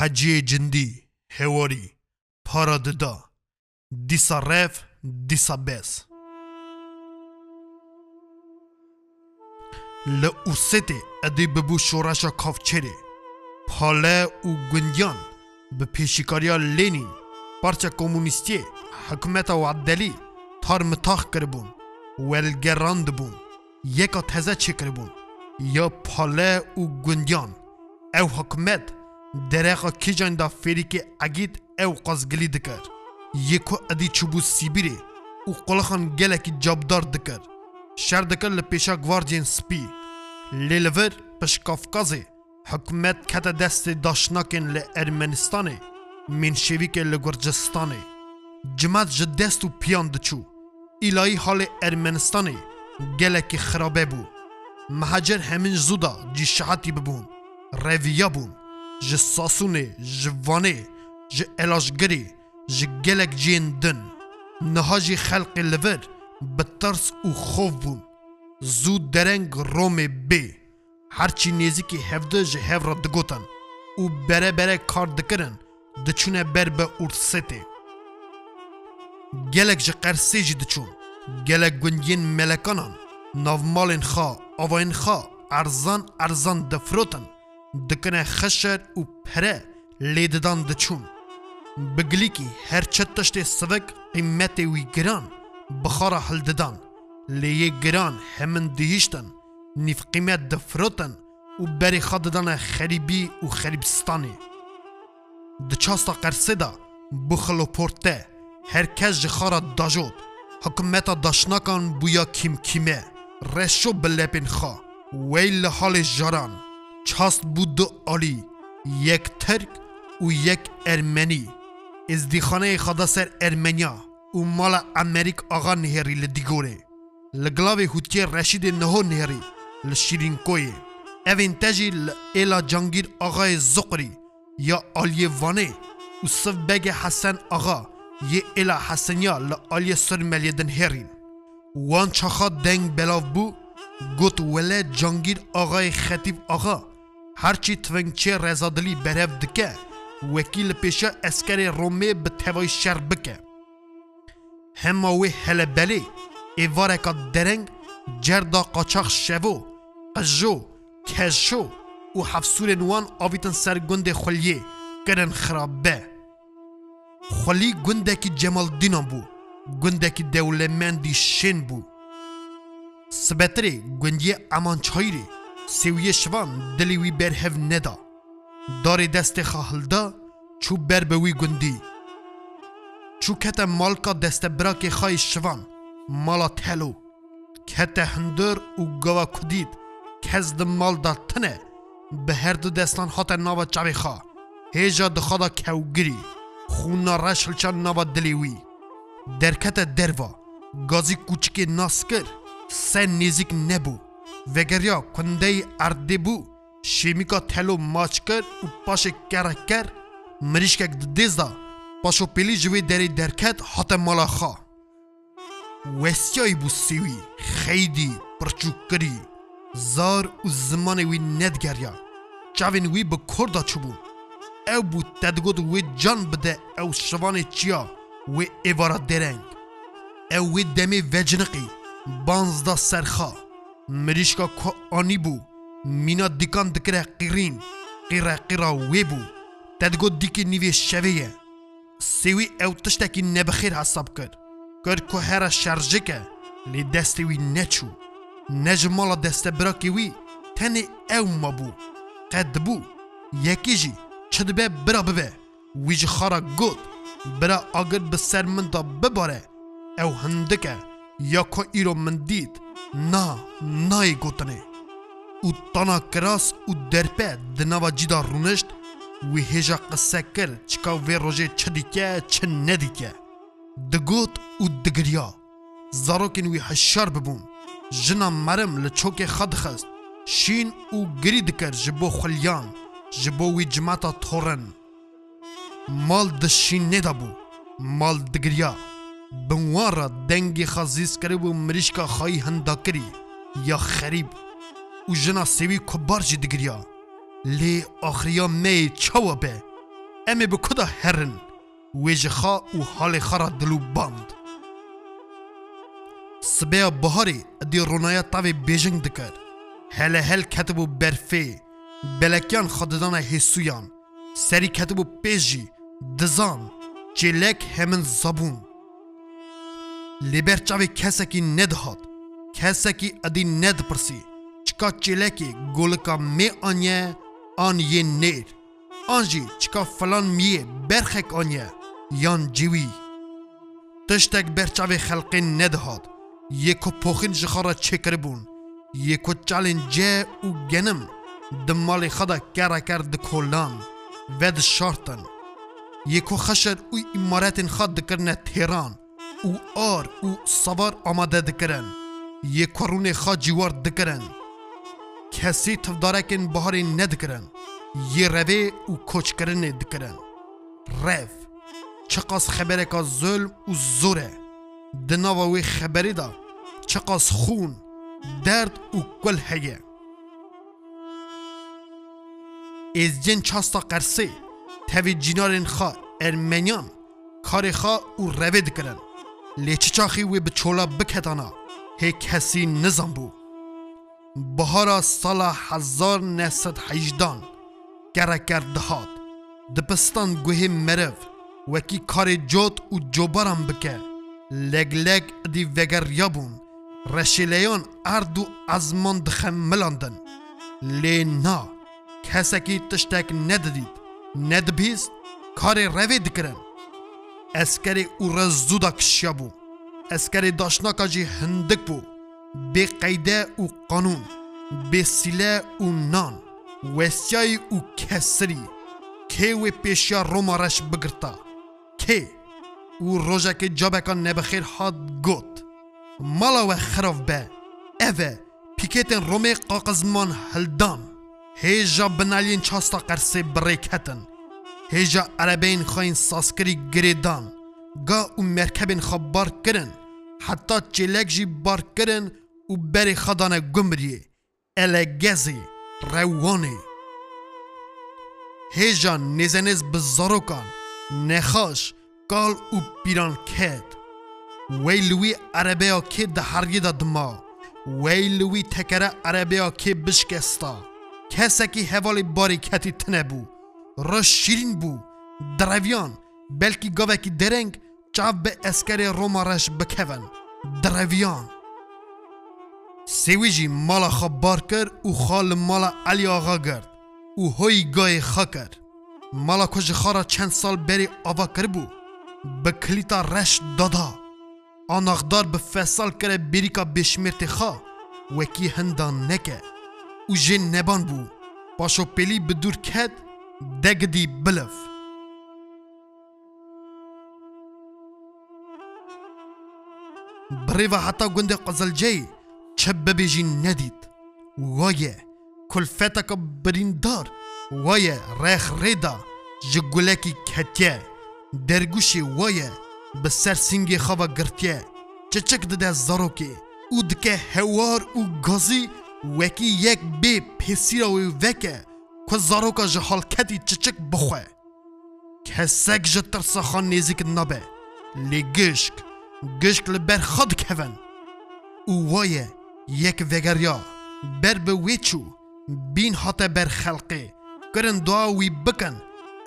Hacı جندی، هوری، paradida, دیسا ref, دیسا bez. لعوست ادی ببو شورش کافچری پاله و گنجان به پیشکاریا لینین پارچه کومونیستی، حکومت و عبدلی تار متاخ کربون ولگراند بون یکا تزه چه کربون یا پاله و گنجان او حکومت درخوا کیجان دا فیری که اگید او گلی دکر یکو ادی چوبو سیبیری او قلخان گله کی جابدار دکر شر دکر لپیشا گواردین سپی لیلور پش کافکازی حکومت کت دست داشناکن لارمنستانی منشوی که لگرجستانی جمعت جدست و پیان دچو ایلایی حال ارمنستانی گله کی خرابه بو مهاجر همین زودا جی شهاتی ببون رویه بون ji Sasûnê, ji Vanê, ji Elaşgirê, ji gelek ciyên din, niha jî xelqê li vir bi tirs û xov bûn. Zû dereng Romê bê, herçî nêzîkî hevdî ji hev re digotin û berebere kar dikirin, diçûne ber be Ursetê. Gelek ji Qersê jî diçûn, gelek gundiyên melekanan, navmalên xwe, avayên xwe, erzan erzan difirotin. دکنه خشر و پره لیددان دچون بگلیکی هر چه تشت سوک قیمت وی گران بخارا حل ددان لیه گران همن دیشتن نیف قیمت دفروتن و بری خاد ددان خریبی و خریبستانی دچاستا قرسه دا بخلو پورته هر کس جخارا داجود حکومتا داشناکان بویا کیم کیمه رشو بلپین خوا ویل حال جران چاست بود علی یک ترک و یک ارمنی از دیخانه خدا سر ارمنیا و مال امریک آقا نهری لدیگوره لگلاو خودکی رشید نهو نهری لشیرینکوی اوین تجی الا جانگیر آقای زقری یا آلی وانه و صف بگ حسن آقا یه ایلا حسنیا لآلی سر ملیدن هرین وان چخا دنگ بلاو بو گوت وله جانگیر آقای خطیب آقا هرچی تفنگچه رزادلی برف دکه وکیل پیشه اسکر رومی به توای شر بکه هم وی هلبلی ایوارکا درنگ جردا قاچاق شوو قجو کشو و حفصور نوان آویتن سر گند خلیه کرن خرابه خلی گندکی جمال دینام بو گندکی دولمندی شن بو سبتری گندی امان سوی شوان دلیوی برهو ندا داری دست خواهل دا چو بر به گندی چو کت مالکا دست براک خای شوان مالا تلو کت هندر او گوا کدید کز مال دا تنه به هر دو دستان هات ناوا چبی خوا هیجا دخدا کوگری خونا رشل چان ناوا دلیوی درکت دروا گازی کوچک ناسکر سن نزیک نبود. وگریا کندی اردی بو شیمیکا تلو ماچ کر و پاش کره کر مریشکک ددیز دا پاشو پیلی جوی دری درکت حتی مالا خا وستیای بو سیوی خیدی پرچو کری زار و زمان وی ند گریا چاوین وی به کردا چوبو او بو تدگود وی جان بده او شوان چیا وی ایوارا درنگ او وی دمی وجنقی بانزده سرخا مريشكا كو اني بو مينا ديكان دكرا قيرين قيرا قيرا ويبو تدقو ديكي نيفي شوية سوي او تشتكي نبخير حساب كر كر كو هرا شارجكا لي دستوي نتشو نجمالا دست براكي وي تاني او مبو قد بو یکیجی چد به برا ببه ویج خارا گود برا اگر به سر من دا بباره او هندکه یا که ایرو من دید na nae gotine û tana kiras û derpe di nava cîda rûnişt wî hêja qisekir çika vê rojê çi dike çi nedike digot û digiriya zarokên wî hişyar bibûn jina merim li çokê xwe dixist şîn û girî dikir ji bo xulyan ji bo wî cimata torin mal di şîn nedabû mal digiriya بنوارا دنگی خزیز کرد و مریشکا خای هندا کری یا خریب و جنا سوی کبار جی دگریا لی آخریا می چوا به امی بکدا هرن ویجخا و حال خرا دلو باند سبیا بهاری دی رونایا تاوی بیجنگ دکر هل هل کتب و برفی بلکیان خددان هسویان سری کتب و پیجی دزان چلک همن زبون کسا کی ند کسا کی ادی ند پرسی چکا گول کا می آنیه آن یه نیر آنجی چکا فلان میه برخک آنیه یان جیوی تشتک برچاوی خلقی ند هات یکو پوخین جخارا چکر بون یکو چالین جه او گنم دمالی خدا کرا کرد کلان ود شارتن یکو خشر او امارتین خد دکرنه تهران او آر او سوار آماده دکرن یه کرون خواه جوار دکرن کسی تفدارکن بحاری ندکرن یه روی کچ کرن دکرن رف چقاس خبره که ظلم و زوره دناوا وی خبری دا چقاس خون درد و گل هیه از جن چاستا قرسی توی جنارن خا ارمنیان کار خا او روید کرن لێ چچاخی وێ بە چۆلا بکەتانە هێک هەسی نزان بوو بەهارا ساڵە هزار نەسەد حیجدان گەرەکەر دەهات دپستان گوهێ مرەڤ وەکی کارێ جۆت و جۆباران بکە لەگلەگ دی ڤەگەریا بوون ڕەشیلەیان ئەرد و ئەزمان دخە ملاندن لێ نا کەسەکی تشتێک نەدەدیت نەدەبیست کارێ ڕەوێ دکرن او رزودا ئوڕەزوودا اسکری بوو جی هندک بو، بی قیده و قانون سیله و نان او و کەسری و پێشیا روما رش بگرتا او و که جابەکان نبخیر هات گوت و خراف به اوه پیکێتن ڕۆمێ قاقزمان هەلدان هێژە بنالین چاستا قەرسێ بڕێک هێژە عەرەبین خۆین ساسکری گرێدان گا و مرکبین خە بارکردن حتا چێلێک جی بارکردن و بەری خەدانە گومریێ ئەلە گەزی ڕەوانێ هێژان نێزەنێز بە زۆرۆکان نەخاش کاڵ و پیران کێت وەی لوی عەرەبەیە کێ دە هەرگیدا دما وەی لوی تەکەرە که کێ بشکێستا کەسێکی هەواڵی باری کەتی تنه بود، رشت شیرین بو درویان بلکی گاوکی درنگ چاو به اسکر روما رش بکون درویان سویجی مالا خواب بار کر او خال مالا علی آقا گرد او هوی گای خا کرد مالا کج خارا چند سال بری آوا کر بو به کلیتا رش دادا آناغدار به فصل کره بریکا بشمیرت خا وکی هندان نکه او جن نبان بو پاشو پلی بدور کد degdie bilif. بڕێڤە هەتا گوندێک قەزەلجێی چە ببێژی نەدیت وەیە کولفەتەکە بریندار وەیە ڕێخ ڕێدا ji gulekî ketiye dergûşê we ye bi ser singê xava girtiye çeçek dide zarokê û dike hewar û gazî wekî yek bê pêsîra wê veke کو زاروکا جه حالکتی چچک بخوه کسک جه ترسا خان نیزیک نبه لی گشک گشک لبر خود کهون اووایه یک وگریا بر به ویچو بین هاته بر خلقه کرن دعاوی بکن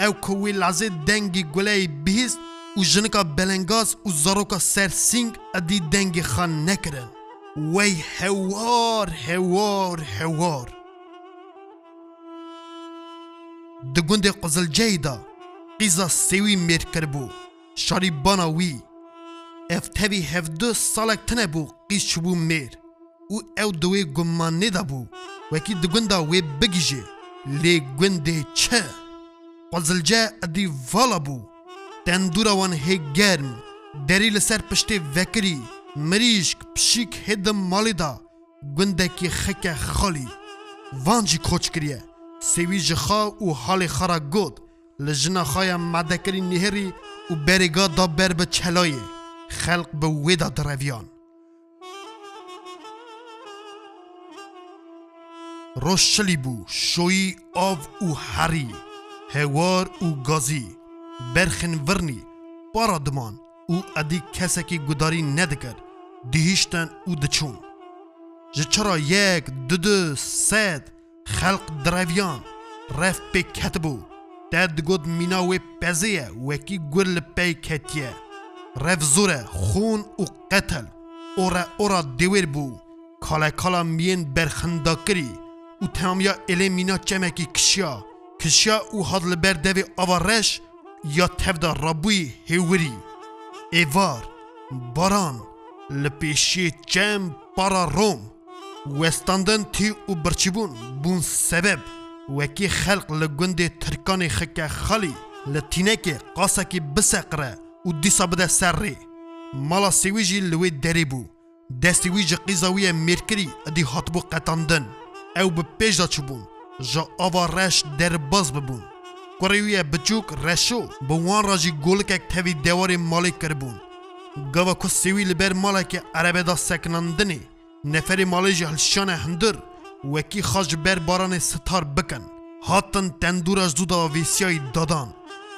او کوی لازه دنگی گله بیست او جنکا بلنگاز او زاروکا سرسینگ ادی دنگی خان نکرن وی هوار هوار هوار د ګوندې قزلجی دا قیزا سیوی میر کربو شاری بانا وی افتوی هفده سالک تنه بو قیز چوبو میر او او دوی گمان ندا بو وکی د ګوندا وی بگیجه لی ګوندې چه قزلجه ادی والا بو تندورا وان هی گرم دری لسر پشتی وکری مریشک پشیک هدم مالی دا گنده کی خکه خالی وانجی کوچ کریه سوی جخا و حال خرا گود لجنا خایا مدکری نهری و برگا دا بر به چلای خلق به ویدا درویان روشلی بو شوی آو او هری هوار او گازی برخن ورنی پارادمان او ادی کسکی گداری ندکر دهیشتن او دچون جه چرا یک دو دو سد خلق درویان، رف پی کت بو داد گود میناوی پزیه وکی گرل پی کتیه رف زوره خون و قتل اورا اورا دیور بو کالا کالا میین برخندا او و تمامیا الی مینا چمکی کشیا کشیا او حدل بر دوی آوارش یا تفدا رابوی هیوری ایوار باران لپیشی چم پارا روم وستاندن تی و برچبون بون سبب وکی خلق لگوند ترکان خکه خالی لتینک قاسکی بسقره و دیسا بده سر ری مالا سویجی لوی دری بو دستویج قیزاوی میرکری ادی هاتبو قطاندن او به پیش دا چبون جا آوا رش در باز ببون کوریوی بچوک رشو به وان راجی گولکک تاوی دیوار مالی کربون گاوا کو سوی لبر مالک عربه دا سکناندنی نفر مالج هلشان هندر وکی خاج بر باران ستار بکن هاتن تندورش دودا ویسیای دادان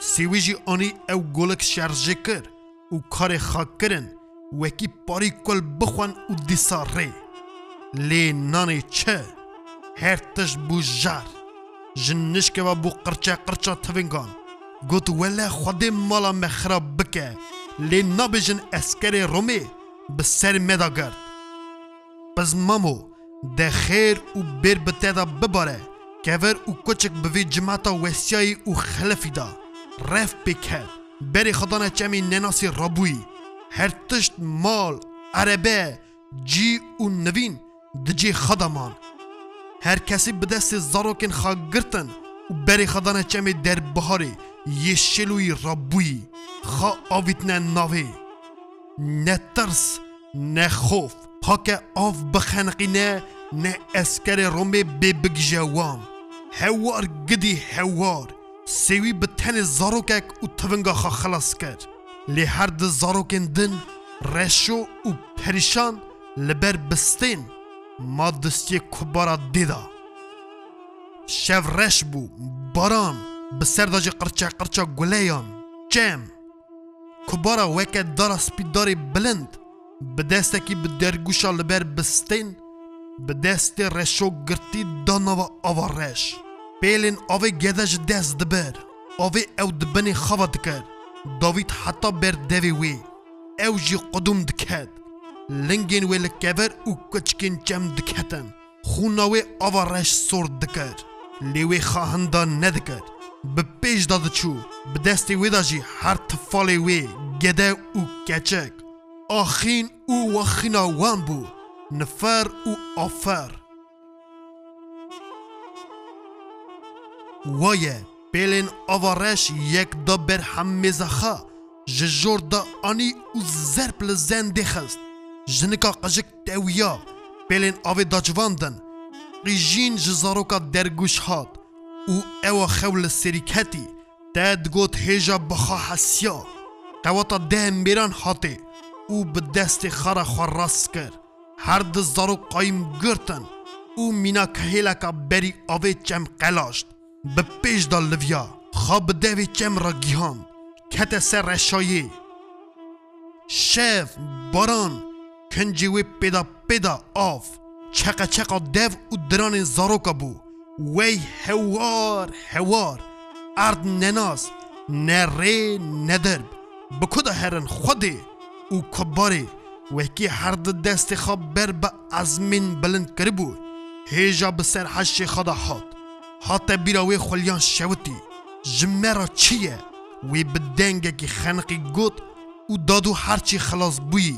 سیویجی آنی او گولک شرجه کر او کار خاک کرن وکی پاری کل بخوان او دیسا ری لی نانی چه هر تش بو جار جنش که و بو قرچه قرچه تفنگان گوت وله خود مالا مخراب بکه لی نبیجن اسکر رومی به سر مداگرد پس مامو ده خیر او بیر به دا بباره کور او کچک بوی جماعتا وسیای او خلفی دا رف بکر بری خدانه چمی نناسی رابوی هر تشت مال عربه جی او نوین دجی خدامان هر کسی به دست زاروکن خا گرتن و بری خدانه چمی در بهاری یه شلوی رابوی خا آویت ناوی نه ترس نه خوف هاکە ئاف بخەنقینە نە ئەسکەرێ ڕۆمێ بێ بگژەوام هەوار گدی هەوار سێوی بە تەنێ زارۆکێک و تڤنگاخە خەلاس کرد لێ هەردە زارۆکێن دن ڕێشۆ و پەریشان لەبەر بستێن ما دەستیە کوبارە دێدا شەv ڕێش بوو باران bi serdaجی qirça qirça guleyan çem Kubara weke dara spîdarê bilind bi destekî bi dergûşa li ber bistên bi destê reşogirtî da nava ava reş. Pêlên avê gede ji dest diber. Avê ew dibinê xava dikir. Davît heta ber devê wê. Ew jî qudum diket. Lingên wê li kever û keçikên çem diketin. Xûna wê ava reş sor dikir. Lê wê xahinda nedikir. Bi pêj da diçû. Bi destê wê da jî her tifalê wê gede û keçik. آخین او و خیناوان بو نفر او آفر وایه پلین آوارش یک دا بر هم مزخا ججور دا آنی او زرپ لزن دخست جنکا قجک تاویا پلین آوی دا جواندن قیجین جزاروکا درگوش هات او او خول سریکتی تاد گوت هیجا بخا حسیا قواتا ده میران حاتی او به دست خرا خو راست کرد هر زارو قایم گرتن او مینا کا بری آوه چم قلاشت به پیش دال لویا خواب دوی چم را گیهان کت سر رشایه شف باران کنجی وی پیدا پیدا آف چکا چکا دو او دران زاروکا بو وی هوار هوار ارد نناس نره ندرب بکده هرن خوده ӯ кабаре веҳки ҳарду дасти хо бер ба азмин билинд кирибу ҳежа би сар ҳаши хода ҳот ҳота бира ве хулён шавутӣ жиммеро чие ве би денгаки ханқи гӯт ӯ доду ҳарчи халос бӯӣ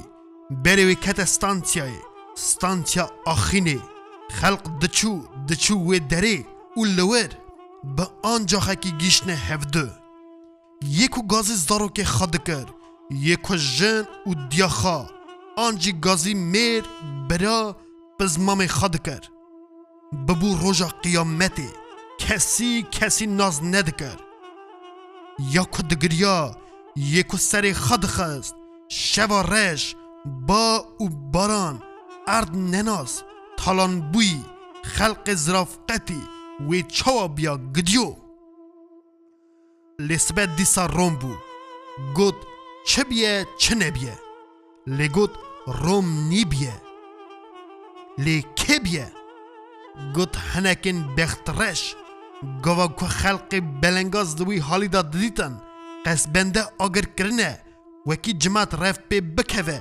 бере ве ката стансияе стансия охине халқ дичу дичу ве даре ӯ лувер به آن جاخه که گیشنه هفده یکو گازی زارو که خود کرد جن و دیاخا آنجی گازی میر برا بزمام خاد کر ببو روژا قیامتی کسی کسی ناز ندکر یا کو دگریا یکو سر خد خست شوا رش با و باران ارد نناس تالان بوی خلق زرافقتی و چوا بیا گدیو لسبت دیسا روم بو گد چه بیه چه نبیه لگوت روم نیبیه لکه بیه گوت هنکن بخترش گوا که خلق بلنگاز دوی حالی دا دیدن قس بنده آگر کرنه وکی جماعت رفت پی بکوه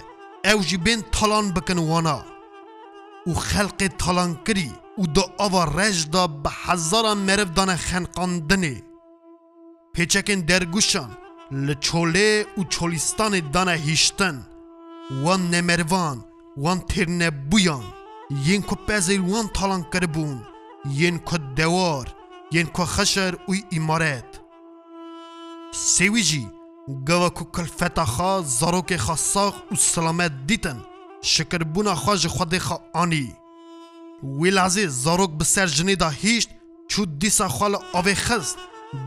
او جی بین تالان بکن وانا او خلق تالان کری او دا آوا رج دا به هزاران مرف دانه خنقاندنه پیچکن درگوشان لە چۆلێ و چۆلیستانی دانە هیشتن وان نەمەروان وان تێرنە بویان یین کو پەزیل وان تاڵان کردبوون یین کو دەوار یین کو خەشەر وی ئیمارەت سێوی جی گەوە کو کلفەتە خا زارۆکێ خا ساغ و سەلامەت دیتن شکربوونا خوا ji xwedê xwe anî wê lazê zarok bi ser jinê da hîşt çû dîsa xwe li avê xist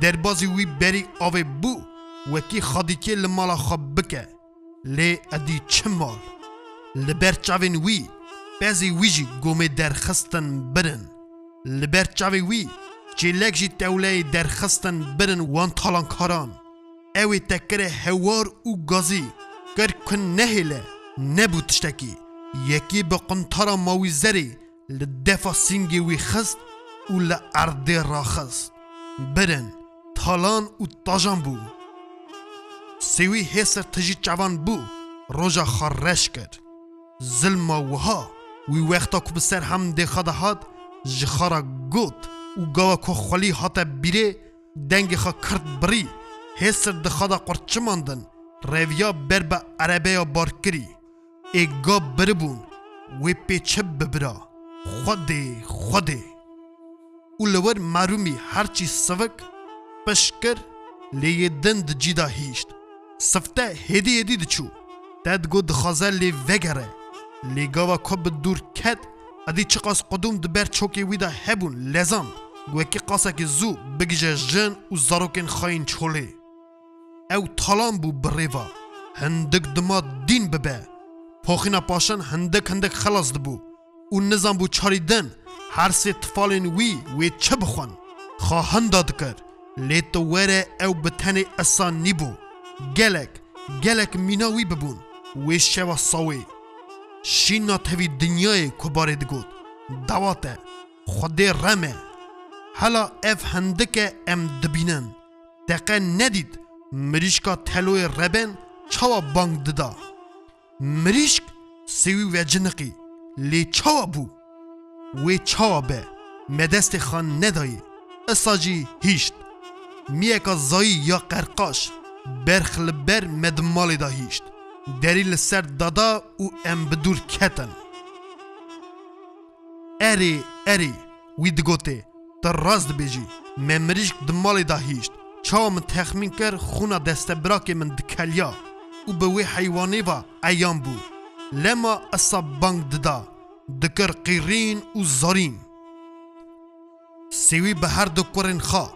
derbazî wî berî avê bû وەکی خەدیکێ لە ماڵا خە بکە لێ ئەدی چ ماڵ لەبەر چاوێن وی پێزی ویژی گۆمێ دەرخستن برن لەبەر چاوی وی چێلەک ژی تەولەی دەرخستن برن وان تاڵانکاران ئەوێ تەکرە هەوار و گازی کەر کن نەهێلە نەبوو تشتێکی یەکی بە قنتارە ماوی زەری لە دەفا سنگی وی خست و لە ئەردێ ڕاخست برن تاڵان و تاژان بوو سوی هسر تجی چوان بو روژا خرش کرد ظلما وها وی وقتا که بسر هم دیخا دهاد جخارا گوت و گاوا که خلی حتا بیره دنگ خا کرد بری هسر دخا دا قرچه ماندن رویا بر به عربه یا بار کری ایگا بربون وی پیچه ببرا خوده خوده او لور معرومی هرچی سوک پشکر لیدن دجیدا هیشت Sıfte hedi hedi diçû. Ted got dixwaze lê vegere. Lêgawa xwe bi dûr ket, edî çi qas qudum di ber çokê wî de hebûn lezan. Wekî qasekî zû bigije jin û zarokên xayên çolê. Ew talan bû bi rêva. Hindik dima dîn bibe. Poxîna paşan hindik hindik xelas dibû. û nizam bû çarî din her sê tifalên wî wê çi bixwen xwe hinda dikir lê tu were ew bi tenê esanî bû gelek, gelek minawî bibûn wê şeva sawê. Şîna tevî dinyayê kubarê digot. Dawa te, Xwedê rem e. Hela ev hindike em dibînin. Deqe nedît mirîşka teloyê reben çawa bang dida. Mirîşk sêwî veciniqî. Lê çawa bû? Wê çawa be. Me destê xan nedayê. Isa jî hîşt. Miyeka zayî ya qerqaş. برخ لبر مد مالی دا هیشت دری لسر دادا و ام بدور کتن اری اری وی دگوته تر راست بیجی ممریش دمالی دا هیشت چاوم تخمین کر خونا دست براک من دکلیا و به وی حیوانی و ایام بو لما اصا بانگ ددا دکر قیرین و زارین سیوی به هر دو کرن خوا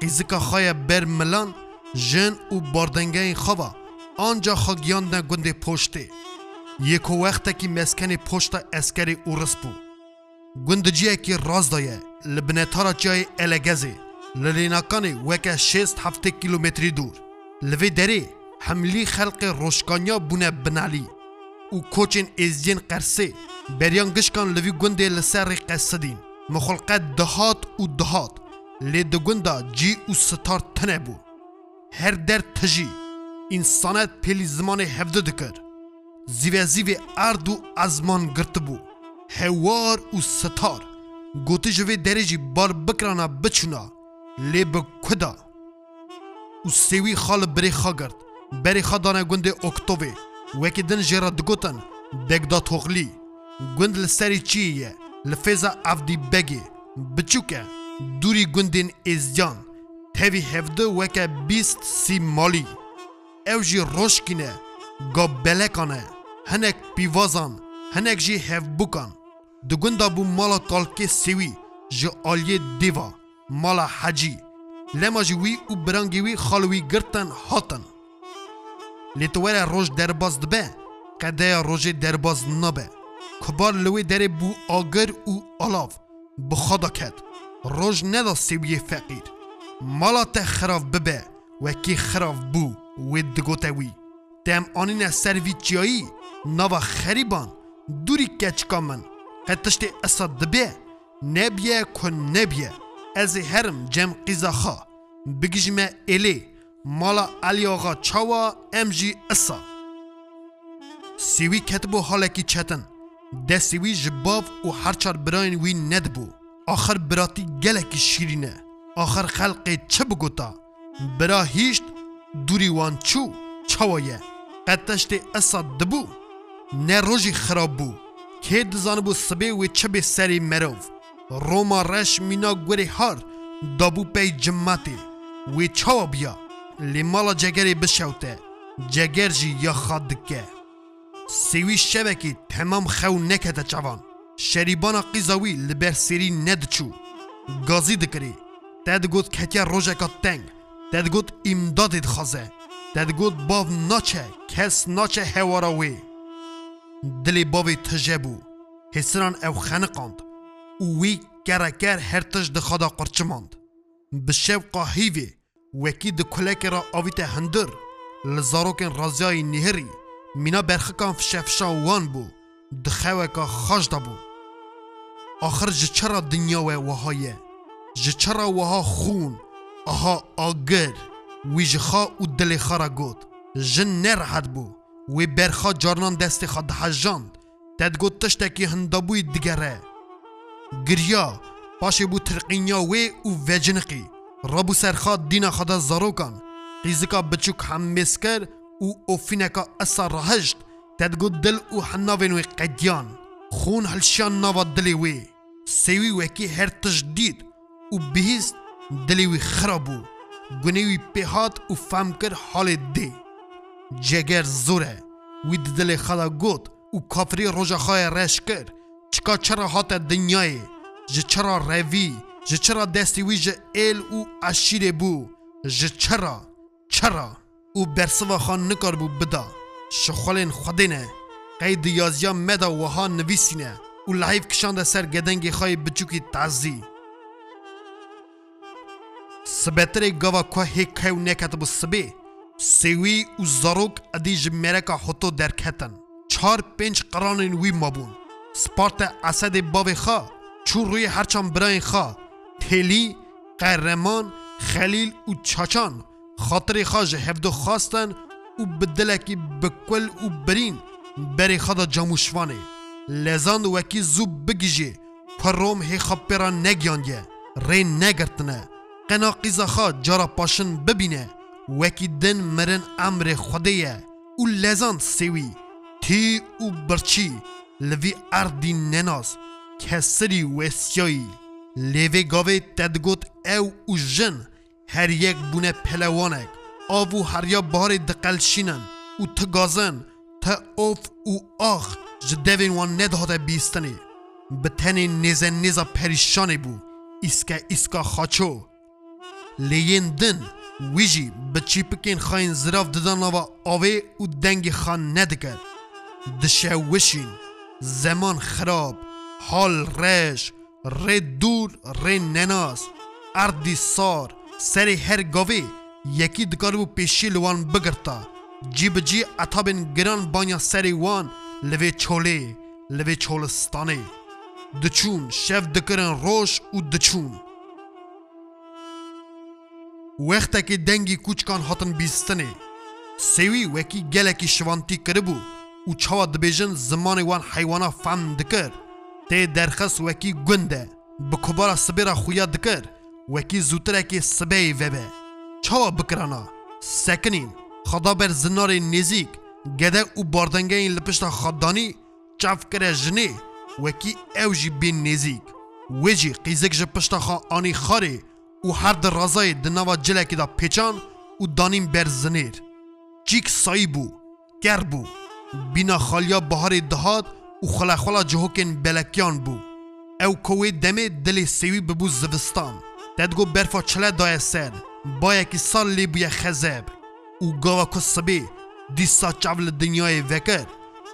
قیزکا خواه بر ملان جن او باردنگه این خواه آنجا خاگیان نه گنده پشته یک وقت که مسکن پشت اسکری او رس بو گنده جیه که راز دایه لبنه تارا جای الگزه وکه شیست هفته کیلومتری دور لوی دری حمله خلق روشکانیا بونه بنالی او کوچین جن قرسه بریان گشکان لوی گنده لسر قصدین مخلقه دهات او دهات لی دگنده جی او ستار تنه بود هر در تجی انسانت پلی زمان هفده دکر زیوه زیوه ارد و ازمان گرت بو هوار و ستار گوته جوه درجی بار بکرانا بچونا لی بکدا و سیوی خال بری خا گرد بری خا دانه گنده اکتوبه وکی دن جرا دگوتن دگدا توغلی گند لسری چیه لفیزا افدی بگی بچوکه دوری گندین ازیان hevi hevde weke bîst sî malî. Ew jî roşkîne, gabelekan e, hinek pîvazan, hinek jî hevbûkan. Di gunda bû mala kalkê sêwî ji aliyê dêva, mala hecî. Lema jî wî û birangê wî xal wî girtin hatin. Lê tu were roj derbas dibe, qedeya rojê derbas nabe. Kubar li wê derê bû agir û alav, bi xwe da ket. Roj neda sêwiyê feqîr. مالا ته خراب ببه وکی خراب بو و دگوتوی تم آنین سروی چیایی نوا خریبان دوری کچکا من قتشت اصد دبه نبیه کن نبیه از هرم جم قیزاخا بگیجمه الی مالا علی آقا چاوا ام جی اصا سیوی کتبو حالکی چتن ده سیوی جباب و هرچار براین وی ندبو آخر براتی گلکی شیرینه آخر خلق چه بگوتا برا هیشت دوری وان چو چوایه قتشت اساد دبو نه روژی خراب بو که دزان بو سبه و چه به سری مروف روما رش مینا گوری هار دابو پی جماتی و چوا بیا لی مالا جگری بشوته جگر جی یا خاد دکه سیوی شبکی تمام خو نکته چوان شریبانا قیزاوی لبر سری ند چو گازی دکری دادگود گود کتیر روژه که تنگ، داد گود امدادید خوزه، داد نچه، کس نچه هوا وی. دلی باوی تجه بود، هسران او خانه قاند، هر وی کرکر هرتش دخواد قرچماند. به شو قاهی ویکی ده کلک را آویت ته هندر، لزاروکن رازیای نهری، مینا برخکان فشفشا وان بو ده خواهی که خوش دا آخر جچر دنیا و وهایی، ji çara wiha xûn aha agir wî ji xa û dilê xwe re got jin nerehet bû wê berxa carinan destê xwe dihejand te digot tiştekî hindabûyê digere giriya paşê bû tirqînya wê û veciniqî rabû serxa dîna xwe de zarokan qîzika biçûk hemmêzkir û ofîneka esa rahişt te digot dil û hinavên wê qediyan xûn hilşiyan nava dilê wê sêwî wekî her tişt dît او بهیست دلی وی خراب و گونه وی پیهات او فهم کر حال دی جگر زوره وی دل خلا گوت او کافری روژا خواه رش کر چکا چرا هات دنیای جه چرا روی جه چرا دستی وی جه ایل او اشیر بو جه چرا چرا او برسوا خان نکار بو بدا شخولین خودینه قید یازیا مدا وها نویسینه او لحیف کشانده سر گدنگ خواهی بچوکی تعزی Сбетере гава ко хекхев некатбу сбе. Севи у зарок адиж мерека хото деркетен. چهار پنج قرانین وی مابون سپارت اسد باب خا چو روی هرچان براین خا تلی قهرمان خلیل و چاچان خاطر خاج هفدو خواستن او بدلکی بکل او برین بری خدا جاموشوانه لزان وکی زوب بگیجه که روم هی خپیران نگیانگه رین نگرتنه قنا خواه جارا پاشن ببینه وکی دن مرن امر خودیه او لزان سوی تی او برچی لوی اردی نناز کسری وسیایی لیوی گاوی تدگوت او او جن هر یک بونه پلوانک آو هریا بار دقلشینن او تگازن تا اوف او آخ جدوین وان ندهاده بیستنی به تنی نیزه نیزه پریشانه بو ایسکه اسکه خاچو leyên din wî jî bi çîpikên xayên zirav didan nava avê û dengê xan nedike. Dişe wişîn, zeman xirab, hal reş, rê dûr rê nenas, erdî sar, serê her gavê yekî dikaribû pêşî li wan bigirta. Cî bi cî etabên giran banya serê wan li vê çolê, li vê çolistanê. Diçûn şev dikirin roj û diçûn. وەختێکی دەنگی کوچکان هاتن بیستنێ سێوی وەکی گەلێکی شوانتی کردبوو و چاوا دەبێژن زمانی وان حیوانە فام دکرد تێ دەرخەس وەکی گوندە bi kubara sibêra xuya dikir wekî zûtirekê sibeyê vebe çawa bikirana sekinîn xeda ber zinarê nêzik gede û bardengeyên li pişta xedanî çavkire jinê wekî ew jî bên nêzik wê jî qîzek ji pişta xa anî xarê او هر در رازای دنوا جلکی دا پیچان او دانیم بر زنیر چیک سایی بو گر بو بینا خالیا بهار دهاد او خلا خلا جهوکن بلکیان بو او کوه دمه دل سیوی ببو زوستان دادگو برفا چله دای سر با یکی سال لی بوی خزب او گاوا کسبی دیسا چاول دنیای وکر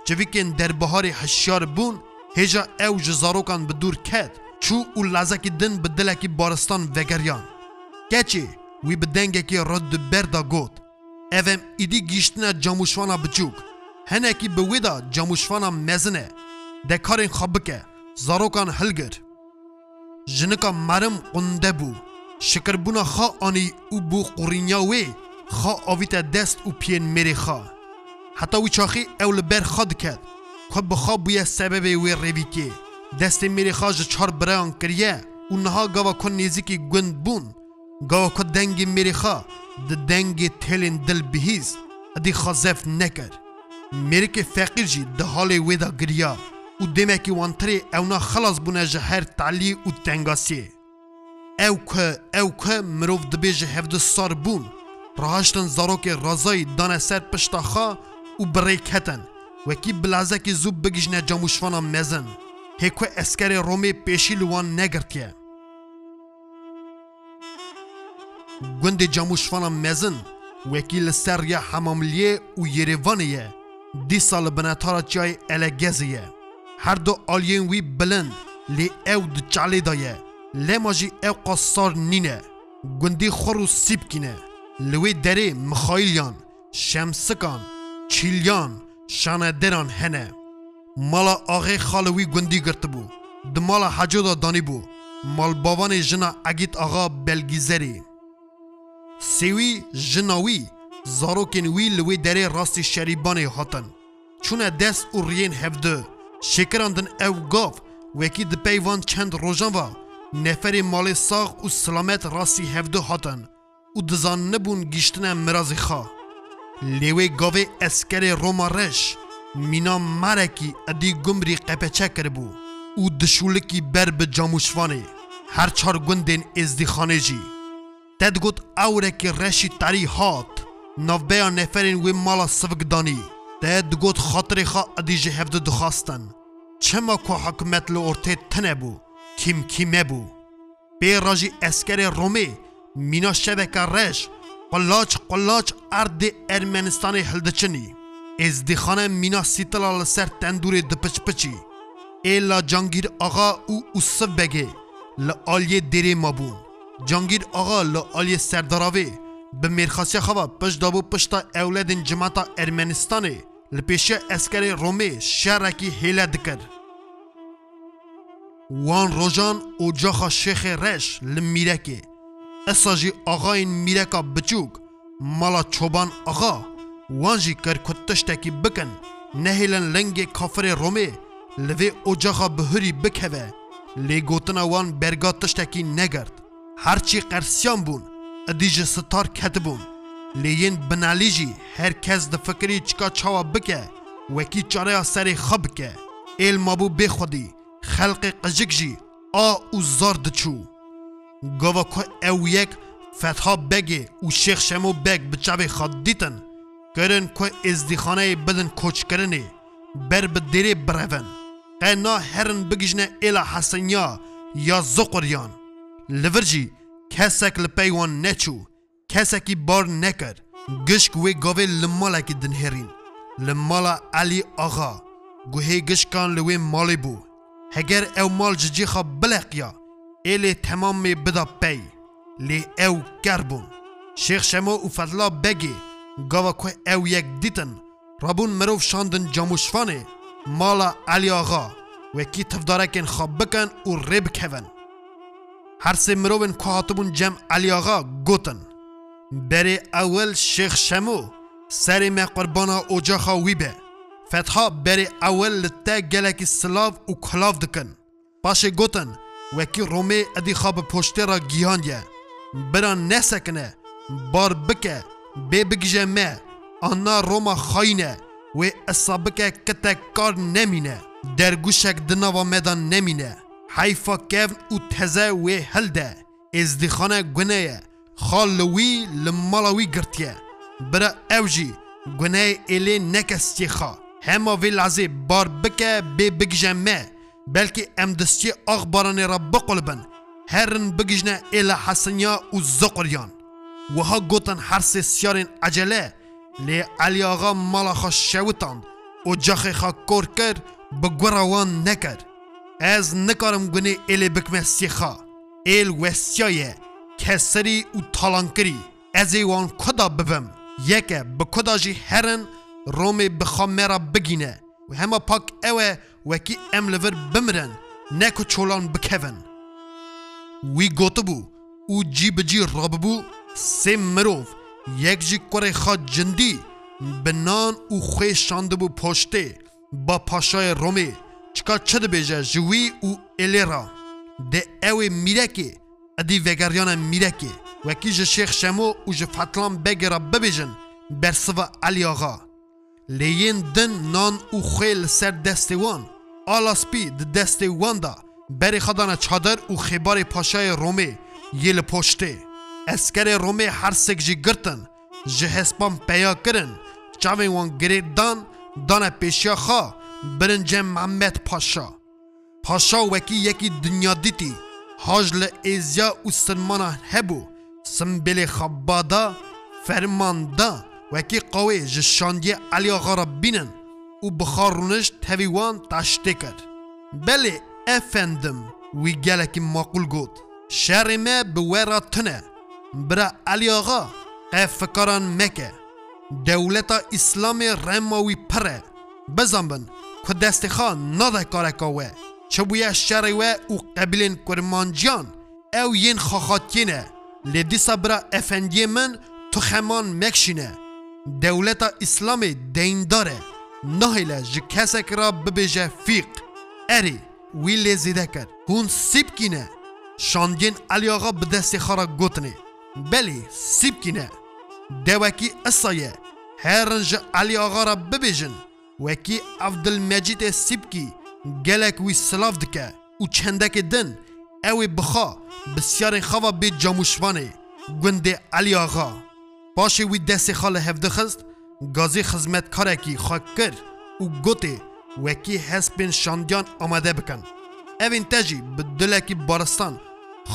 جوی کن در بهار هشیار بون هجا او جزاروکان بدور کد shu u lazaki din bi dilekî baristan vegeriyan. Keçê wî bi dengekî rod di berda got. Ev em îdî gîştina camûşvana biçûk. Henekî bi wê da camûşvana mezin e. Dekarên xwe bike, zarokan hilgir. Jinika merim qunde bû. Şikirbûna xwe anî û bû qurînya wê, xwe avîte dest û piyên mêrê xwe. Heta wî çaxî ew li ber xwe diket. Xwe bi xwe bûye sebebê wê rêvîkê. دەستێ مێریخوا ji çar biryan kiriye û niha gava ku nêzikî gund bûn Gava ku dengê mêrêxa di dengê telên dil bihîst edî xazef nekir Mêrikê feqîr jî di halê wê da giriya û demekî wantirê ewna xelas bûne ji her talî û tengasiyê Ew ku ew ku mirov dibe ji hevdi sar bûn Rahiştin zarokê razayî dane ser piştaxa û birêk hetin wekî bilazekî zû bigijne camûşvana mezin. اسکر رومی پیشی لوان لەوان نەگرتیە. گند جموشفان مزن وکیل سر یا حماملیه و یه سال دیسا چای الگزه یه هر دو آلین وی بلند لی او لێ ئەو دچالێدایە لێمەژی او قصار نینه گندی خورو و کینه لوی دره مخایلیان شمسکان، چیلیان دران هنه مالا آغی خالوی گندی گرت بو د مالا حجو دا دانی بو مال باوان جنا اگیت آغا بلگیزری سیوی جناوی زاروکین وی لوی دره راست شریبان هاتن چون دست او رین هفده شکراندن او گاف وکی د پیوان چند روزان و نفر مال ساغ او سلامت راستی هفده هاتن او دزان نبون گیشتن مراز خا لیوی گاوه اسکر روما رش مینا مرکی ادی گمری قپچه کر بو او دشولکی بر به جاموشوانه هر چار گندین ازدی خانه جی تد گوت اوره که رشی تری هات نو بیا نفرین وی مالا سفگ دانی تد گوت خاطر خا ادی جه هفته دخواستن چما که حکمت لورته تنه بو کیم کیمه بو بی راجی اسکر رومی مینا شبکه رش قلاچ قلاچ ارد ارمنستان هلدچنی Ezdikhane mîna sîtila li ser tendûrê dipiçpiçî. Ê la Cangîr axa û Usif Begê li aliyê derê mabûn. Cangîr axa li aliyê serdaravê bi mêrxasiya xeva piş dabû pişta ewledên cemata Ermenistanê li pêşiya eskerê Romê şerekî hêle dikir. Wan rojan ocaxa şêxê reş li Mîrekê. Esa jî axayên Mîreka biçûk mala çoban axa وان جی کر کتشتکی بکن نهیلن لنگ کافر رومه لوی اجاقا بهری بکوه لی گوتنا وان برگا تشتکی نگرد هرچی قرسیان بون ادیج ستار کت بون لیین بنالی جی هر کس ده فکری چکا چاوا بکه وکی چاره سر خب که علم بو بخودی خلق قجک جی آ او زار دچو گوا که او یک فتحا بگه او شیخ شمو بگ بچه خود دیتن کرن کو ازدیخانه بدن کوچ کرنی بر بدری برون قنا هرن بگجنه ایلا حسنیا یا زقریان لورجی کسک لپیوان نچو کسکی بار نکر گشک وی گاوه لمالا که دن هرین لمالا علی آغا گوهی گشکان لوی مالی بو هگر او مال ججی خواب بلقیا ایلی تمام بدا پی لی او کربون شیخ شما و فضلا بگی گاوکو او یک دیتن رابون مروف شاندن جاموشفانه مالا علی آغا وکی تفدارکن خواب بکن و ریب کون هر سه مروفن که هاتبون جم علی آغا گوتن بری اول شیخ شمو سر ما قربانا اوجاخا ویبه فتحا بری اول لتا گلکی سلاف و کلاف دکن پاشه گوتن وکی رومه ادی خواب پشتی را گیاندیه بران نسکنه بار بکه بێ بگژە مە ئەنا ڕۆما خاینە وێ ئەسا بکە کەتە کار نەمینە دەرگوشێک دناوە مەدان نەمینە حیفا کەڤن و تەزە وێ هەلدە ئێزدیخانە گونەیە خاڵ لە وی لە ماڵەوی گرتیە برە ئەو ژی گونەی ئێلێ نەکەستێخا هەما وێ لازێ بار بکە بێ بگژە مە بەلکی ئەم دەستی ئاخبارانێ ڕە بقڵ بن هەرن بگژنە ئێلە حەسەنیا و زۆقریان وها گوتن هر سه سیارین عجله لی علی آقا مالا خوش شوتان و جاخی خا کور کر بگوروان نکر از نکارم گونه ایل بکمه سیخا ایل وستیایه کسری و تالانکری از ایوان کدا ببم یکه بکدا جی هرن رومی بخوا مرا بگینه و همه پاک اوه وکی ام لور بمرن نکو چولان بکون وی گوتو بو او جی بجی رابو سه مروف یک جی کره خود جندی به نان او خوی شانده بو پشته با پاشای رومی چکا چه ده بیجه جوی او الی را ده اوی میره که ادی وگریان میره که وکی جه شیخ شمو او جه فتلان بگیره ببیجن برسوا علی آغا لیین دن نان او خوی سر دست وان آلاسپی ده دست وان ده بری خدانه چادر او خبار پاشای رومی یل پشته اسکر رومی هر سک جی گرتن جه هسپان پیا کرن چاوین وان گرید دان دان پیشیا خوا برن جم محمد پاشا پاشا وکی یکی دنیا دیتی حاج ل ایزیا و سلمان هبو سنبل خبادا فرمان دا وکی قوی جشاندی علی آقا را بینن و بخارونش تهویوان تشتی کرد بله افندم وی گلکی معقول گود شر ما به ورا تنه برا علی آقا قف فکران مکه دولتا اسلام رماوی پره بزن بن که دست خان نده کارکاوه چه بویا شر و او قبلین کرمانجان او ین خاخاتینه لدی صبرا افندی من تو خمان مکشینه دولتا اسلام دین داره نهیله جه کسک را ببیجه فیق اری وی لیزیده کرد هون سیب کینه شاندین علی آقا به دست خارا گوتنه بەلی سیبکینە دەوەکی ئەسەیە هێرنجە علی ئاغاڕە ببێژن وەکی ئەفدل مەجیتێ سیبکی gelek wî silav dike û çendekê din ew ê bixa bi syarên xava bê camûşvanê gundê Eliaxa. Paşê wî destê xa li hevdixist, gazê xizmetkarekî xa kir û gotê wekî hespên şandiyan amade bikin. Evên te jî bi dilekî baristan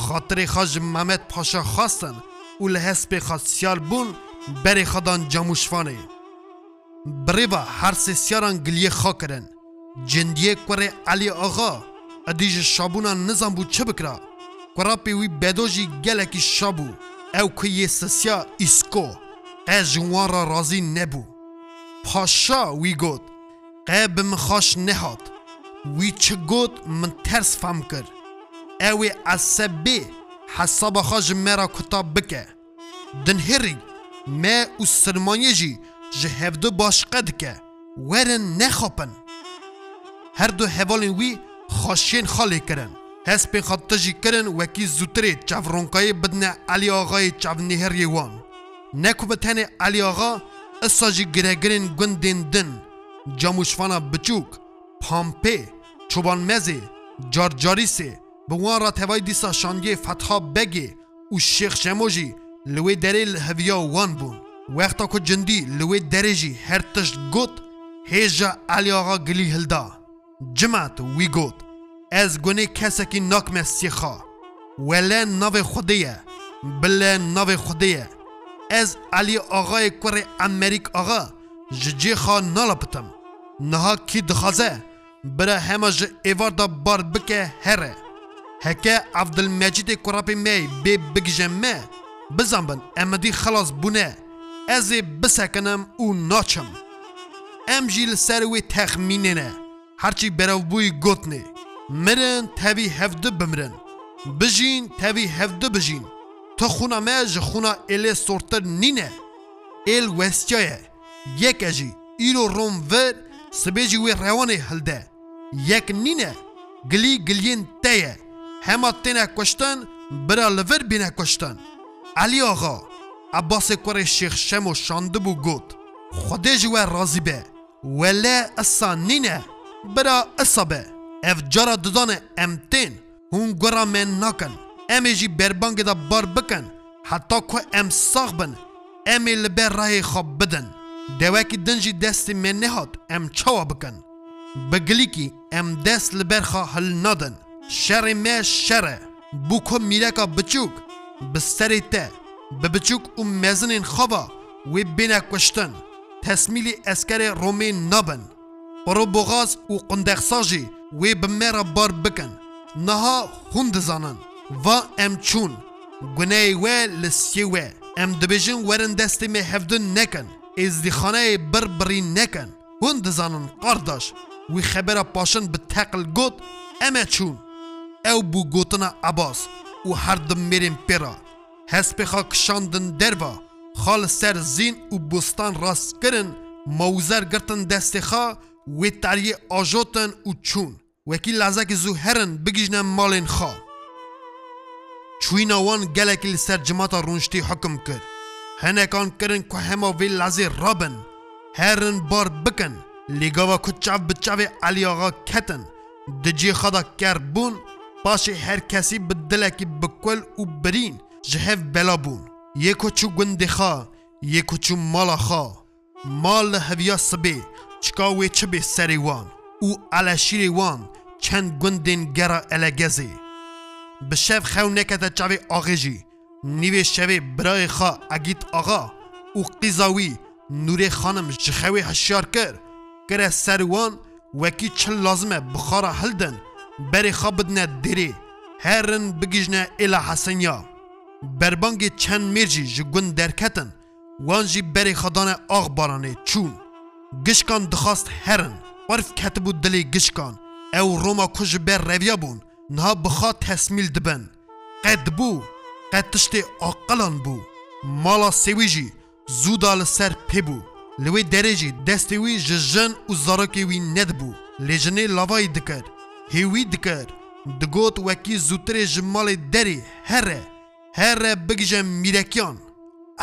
xatirê xa ji Memed Paşa xastin û li hespê xat sisyar bûn berê xedan camûşvanê. Birêva her sê siyaran giliyê xa kirin. Cindiyê kurê Elî axa edî ji şabûna nizam bû çi bikira? Kurapê wî bedo jî gelekî şabû. Ew ku yê sisya îsko. Ez ji wan ra razî nebû. Paşa wî got. Qe bi min xaş nehat. Wî çi got min ters fem kir. Ew ê esebê حسابا خوا ji me ra kutab bike. Din herî me û Silmaniyê jî ji hevdu başqe dike. Werin nexapin. Her du hevalên wî xaşên xalê kirin. Hespên xatta jî kirin wekî zûtirê çavronkayê bidne Elî Agayê çavnêheriyê wan. Neku bi tenê Elî Aga issa jî giregirên gundên din, camûşvana biçûk, pampê, çoban mezê, carcarîsê, به وان رتوای دیسا شانگی فتحا بگی و شیخ شموجی لوی دری هویا وان بون وقتا که جندی لوی جی هر تشت گوت هیجا علی آقا گلی هلدا جمعت وی گوت از گونه کسی که ناکم سیخا ولی نو خودیه بله نو خودیه از علی آقای کور امریک آقا ججی خا نالپتم نها کی دخازه برا همه ایوار دا بار بکه هره هەکە عبدمەجدێ کوڕپی مێ بێ بگژەم مە بزان بن ئەمەدی خلاص بوونە ئەزێ بسەکەنم و ناچم ئەم ژی لەسەر وێ تەخمینێنە هەرچی بەرەوبووی گوتنێ مرن تەوی هەفتە بمرن بژین تەوی هەفتە بژین تۆ خونا مە ji خونا ئێلێ سۆرتر نینە ئێل وەستایە یەکەژی ئیرۆ ڕۆم ڤر سبێژی وێ ڕێوانێ هەلدە یەک نینە گلی گلیên te ye هما تینا کشتن برا لور بینا کشتن علی آقا عباس کور شیخ شمو شانده بو گوت خوده جوه رازی به ولی اصا نینه برا اصا به اف جارا ددانه امتین هون گرا من نکن امی جی بربانگ دا بار بکن حتی که ام ساغ بن امی لبه رای خواب بدن دوکی دنجی دست من نهاد ام چوا بکن بگلی که ام دست لبر خواه هل ندن شەڕی مێش شەڕە بوو کۆ میرەکە بچووک بستەری تە بە بچووک و مێزنین خۆبە وی بینە کوشتن تەسمیلی ئەسکەری ڕۆمی نەبن بڕۆ بۆغاز و قندەخساژی وێ بمێرە بار بکەن نەها خون دزانن وا ئەم چوون گونەی وێ لە سێ وێ ئەم دەبێژن وەرن دەستی مێ هەفتن نەکەن ئێزدیخانەیە بەر بڕی نەکەن هون دزانن قارداش وی خەبەرە پاشن بە تەقل گوت ئەمە چوون ew bû gotina Ebas û her dim mêrên pêra. Hespêxa kişandin derva, xal ser zîn û bostan rast kirin, mewzer girtin destêxa wê teriyê ajotin û çûn. Wekî lezekî zû herin bigîjne malên xa. Çûyna wan gelekî li ser cimata rûniştî hekim kir. Henekan kirin ku hema vê lezê rabin, herin bar bikin, lêgava ku çav bi çavê Aliyaxa ketin, di cê xeda kerbûn, پاشی هر کسی به دلکی بکل و برین جهف بلا بون یکو چو گندی خوا یکو چو مالا خوا مال هویا سبه چکاوی چه به سری وان او علشیری وان چند گندین گرا الگزی به شف خو نکتا چاوی آغی جی نیوی شوی برای خوا اگیت آغا او قیزاوی نوری خانم جخوی هشیار کر کره سروان وکی چل لازمه بخارا هلدن berê xwe bidine derê herin bigîjne êla Hesenya. Berbangê çend mêr jî ji gund derketin, wan jî berê xwe dane axbaranê çûn. Gişkan dixwast herin, barf ketibû dilê gişkan, ew Roma ku ji ber reviya bûn, niha bixa tesmîl dibin. Qed bû, qed tiştê aqilan bû. Mala sêwî jî zûda li ser pêbû. Li wê derê jî destê wî ji jin û zarokê wî nedibû, lê jinê lavayî dikir. هێوی دکەر دگوت وەکی زووترێ ji malê derê here here bigije mîrekiyan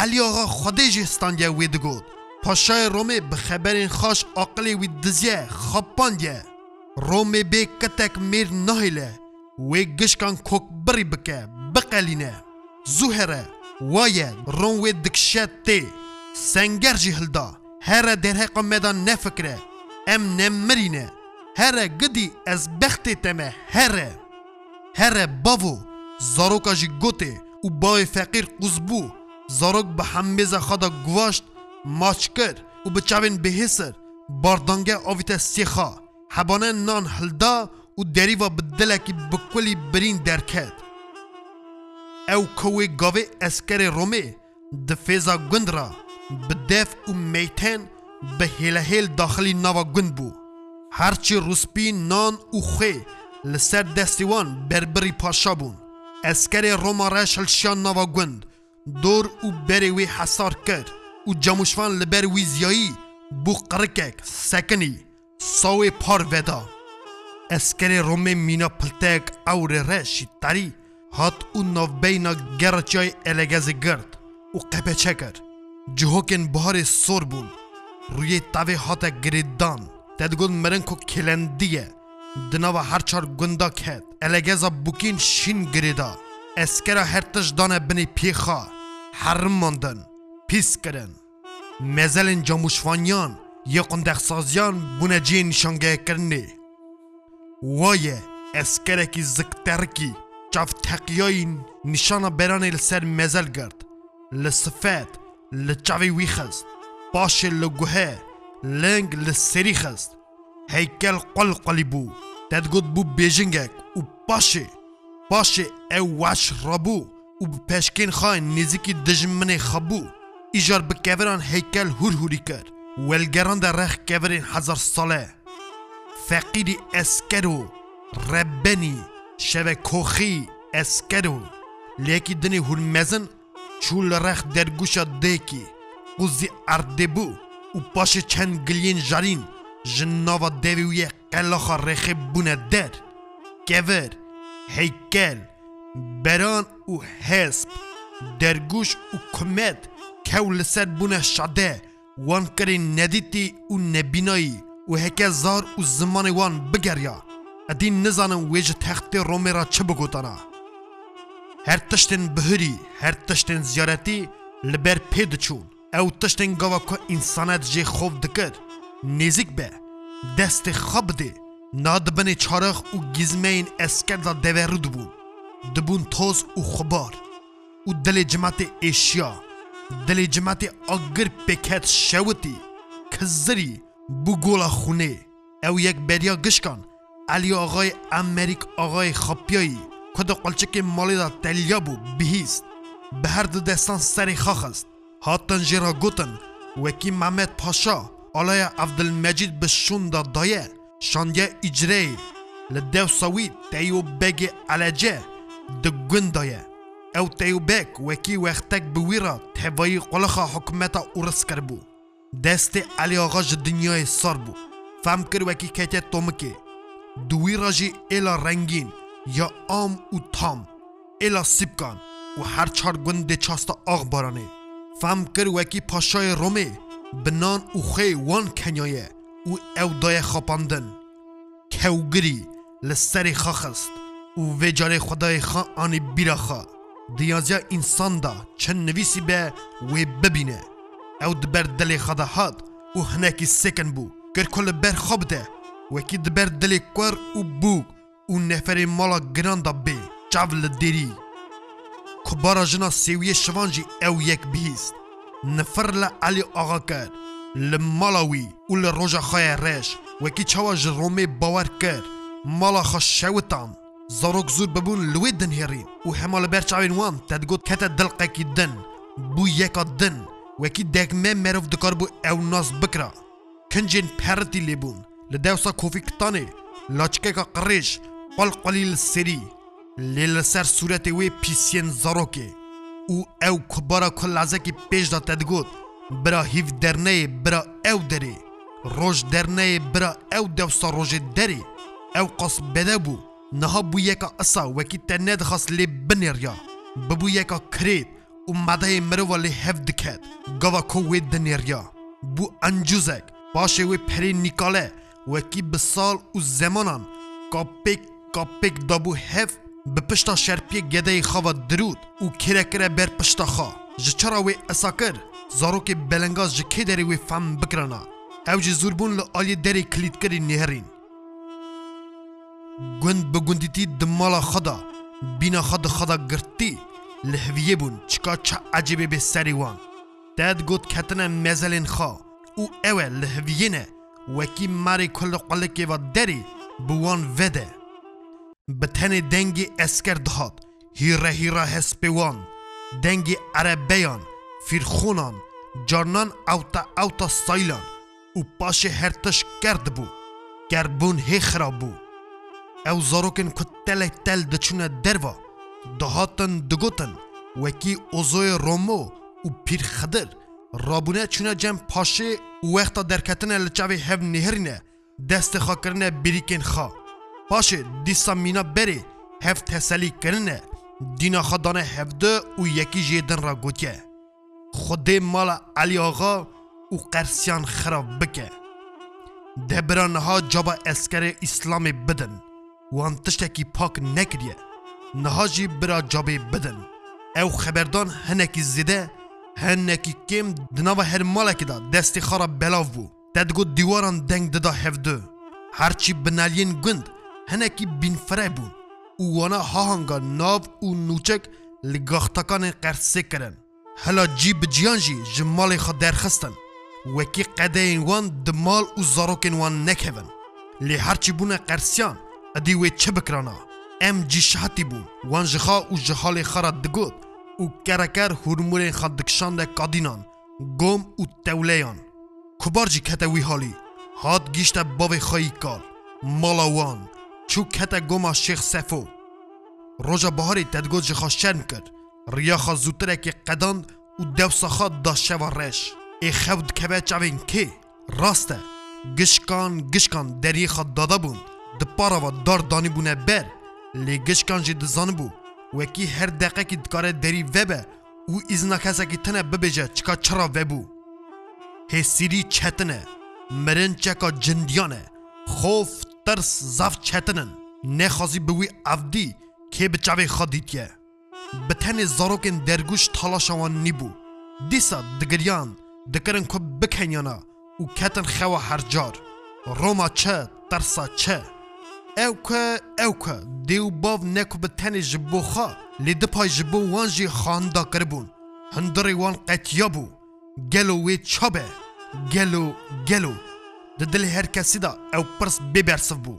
Eliyaxa Xwedê jî standiye wê digot Paşayê Romê bi xeberên xaş aqilê wî diziye xapandiye Romê bê ketek mêr nahêle wê gişkan kokbirî bike biqelîne Zû here waye ron wê dikişe tê Senger jî hilda here derheqa me da nefikre em nemirîne هره گدی از بخت تمه هره هره باو زاروکا جی گوته و بای فقیر قزبو زاروک به همیز خدا گواشت ماچ کرد و به چوین بهسر باردانگه آویت سیخا حبانه نان هلدا و دریوا به دلکی بکلی برین درکد او کوی گاوه اسکر رومه دفیزا گند را به دف و میتن به هیله هیل داخلی نوا گند بو هرچی روسپی نان و خی لسر دستیوان بربری پاشا بون اسکر روما رشل شان نوا گند دور او بری وی حسار کرد او جموشوان لبر وی زیایی بو قرکک سکنی ساوی پار ودا اسکر روم مینا پلتک اور رشی تری هات او نوبینا گرچای الگز گرد او قپچه کرد جهوکن بهار سور بون روی تاوی هات گریدان ته دگول مرن کو کلندیه دنوا هر چار گندا کهد الگزا بوکین شین گریدا اسکرا هرتش دانه بنی پیخا حرم ماندن پیس کرن مزلن جاموشوانیان یا قندخسازیان سازیان بونه جی نشانگه کرنی وایه کی زکترکی چاف تقیاین نشان برانه لسر مزل گرد لصفت لچاوی ویخست باشه لگوهه لنگ لسری خست، هیکل قل قلی بو بوو دەدگوت بوو بێژنگێک و پاشه او او واش ڕەبوو و بپشکین پێشکین خاین نزیکی دجمنه خبو ایجار بە هیکل هور هوری کرد وەلگەڕاندا ڕێخ کەڤرین حەزار هزار ساله ئەسکەر و ربنی شەوە کۆخی اسکرو و دنی هورمەزن چوو لە ڕێخ دەرگوشە دێکی قوزی u paşê çend giliyên jarîn ji nava devê û yê qelaxa rêxê bûne der kevir heykel beran û hesp dergûş û kumet kew li ser bûne şade wan kirê nedîtî û nebînayî û heke zar û zimanê wan bigeriya edî nizanin wê ji textê Romê ra çi bigotana her tiştên bihirî her tiştên ziyaretî li ber pê diçûn او تشتێنگەوە کە ئینسانەت جێ دکر نزیک به دست دەستێ خە بدێ او گزمه و گیزمەین دا دەوێڕ دبوو دبون توز و خبار و دلێ جماتێ ئێشیا دلێ جماتێ ئەگر پێکەت شەوتی کەزری بو گۆڵە خونه او یک بەریا گشکان علی امریک آقای ئاغای که دا قلچک مالی دا تلیا بو بهیست به هر دو دەستان سەری Hatanjira Gutan, Vakim Mehmet Pasha, Olaya Abdulmajid Bishunda Daya, Shonga Ijrei, Ledevsawi Tayubegi Alaja, Dugundaya. او تیوبک وکی وقتک بویرا تحوی قلخا حکمت اورس کر بو دست علی آقا دنیای سار بو فهم کر وکی کهتی تومکی دویرا جی ایلا رنگین یا آم و تام ایلا سیبکان و هر چار گنده چاستا آغ بارانه فهم کر وکی پاشای رومه بنان او خی وان کنیایه او او دای خاپاندن کوگری لسر خاخست او وجار خدای خا آنی بیرا خا دیازیا انسان دا چند نویسی به و ببینه او دبر دل خدا هاد او هنکی سکن بو گر کل بر خواب ده وکی دبر دل کور او بو او نفر مالا گران دا بی چاول دیری کو باراژنا سێویە شوانجی ئەو یەک بیست نەفر لە علی ئاغاکەر لە ماڵاوی و لە ڕۆژە خۆیە ڕێژ وەکی چاوە ژ ڕۆمێ باوەەر کرد ماڵە خە شەوتان زەڕۆک زور ببوون لێ دنهێڕین و هەما لە بەرچاوین وان تەدگوت کەتە دڵقێکی دن بوو یەکە دن وەکی دەگمە مرۆڤ دکار بوو ئەو ناز بکرا کنجێن پەرتی لێبوون لە دەوسا کۆفی کتانێ لاچکێکە قڕێژ قڵ قەلی لە سێری صورت لێ لەسەر سوورەتەوەی او زەڕۆکێ و ئەو کوبارە پیش دا تدگود برا هیف درنه برا او دری روش درنه برا ئەو دەوسە ڕۆژێ دەرێ ئەو قەس بەدە بوو نەها بوو یەکە ئەسا وەکی تەنێت خەست لێ بنێریا ببو یکا کرید او مده مروه لی هف دکت گوا کو وی دەنێریا بوو ئەنجوزێک پاشێ وێ پەرێ نیکالە وەکی بە ساڵ و زەمانان کپک کاپێک دەبوو هەف به پشتا شرپی گده خواه درود و کره کره بر پشتا خواه جچرا وی اساکر زارو که بلنگاز جکی داری وی فهم بکرنا او جی زوربون لعالی داری کلید کری نهرین گند بگندیتی دمالا خدا بینا خدا خدا گرتی لحویه بون چکا چه عجیبه به سری وان داد گوت کتنه مزلین خوا او اوه لحویه نه وکی ماری کل قلکی و داری بوان وده به تن دنگی اسکر دهاد هیره هیره هسپیوان دنگی عربیان فیرخونان جارنان اوتا اوتا سایلان او پاش هرتش کرد بو گربون هی خراب بو او زاروکن کتل تل دچونه دروا دهاتن دگوتن وکی اوزوی رومو او پیر خدر رابونه چونه جم پاشه وقتا درکتن لچاوی هف نهرینه دست خاکرنه بریکن خواه پاشه سامینا بره هف تسلی کرنه دینا خدانه هفده و یکی جیدن را گوتیه خود مال علی آقا او قرسیان خراب بکه ده برانها جابا اسکر اسلام بدن وان تشتکی پاک نکریه نها جی برا جابه بدن او خبردان هنکی زیده هنکی کم دناو هر مالکی دا دستی خارا بلاو بو تدگو دیواران دنگ ددا هفده هرچی بنالین گند هەنێکی بینفرە بوون و وانە هاهنگا ناو û نوچەک li gaxtakanên qersê kirin. Hela cî bi ciyan jî ji malê xwe derxistin. Wekî qedeyên wan di mal û zarokên wan nekevin. Lê herçî bûne qersiyan, edî wê çi bikirana. Em cî şihetî bûn, wan ji xa û ji halê xwe re digot û kereker hurmûrên xwe dikişande kadînan, gom û tewleyan. Kubar jî kete wî halî, hat gîşte bavê xwe yî kal. Mala wan, چو کتا گوما شیخ سفو روژا بهاری تدگو جخا شرم کر ریا خا زوتره که قدان او دوسا سخا داشته و رش ای خود که بچه که راسته گشکان گشکان دری خد دادا بون دپارا و دار دانی بونه بر لی گشکان جی دزان بو و اکی هر دقه که دکاره دری وبه او ازنا کسا که تنه ببیجه چکا چرا وبو بو هی سیری چتنه مرن چکا جندیانه خوف ترس زاف چتنن نخوازی بوی افدی که به چوی خدیتیه به تن زاروکن درگوش تالاشوان نیبو دیسا دگریان دکرن که بکنیانا و کتن خوا هر جار روما چه ترسا چه اوکه اوکه دیو باو نکو به تن جبو خواه لیده پای جبو وانجی خاندا کربون هندری وان قتیا بو گلو وی چابه گلو گلو د دل هر کسی دا او پرس ببرسف بو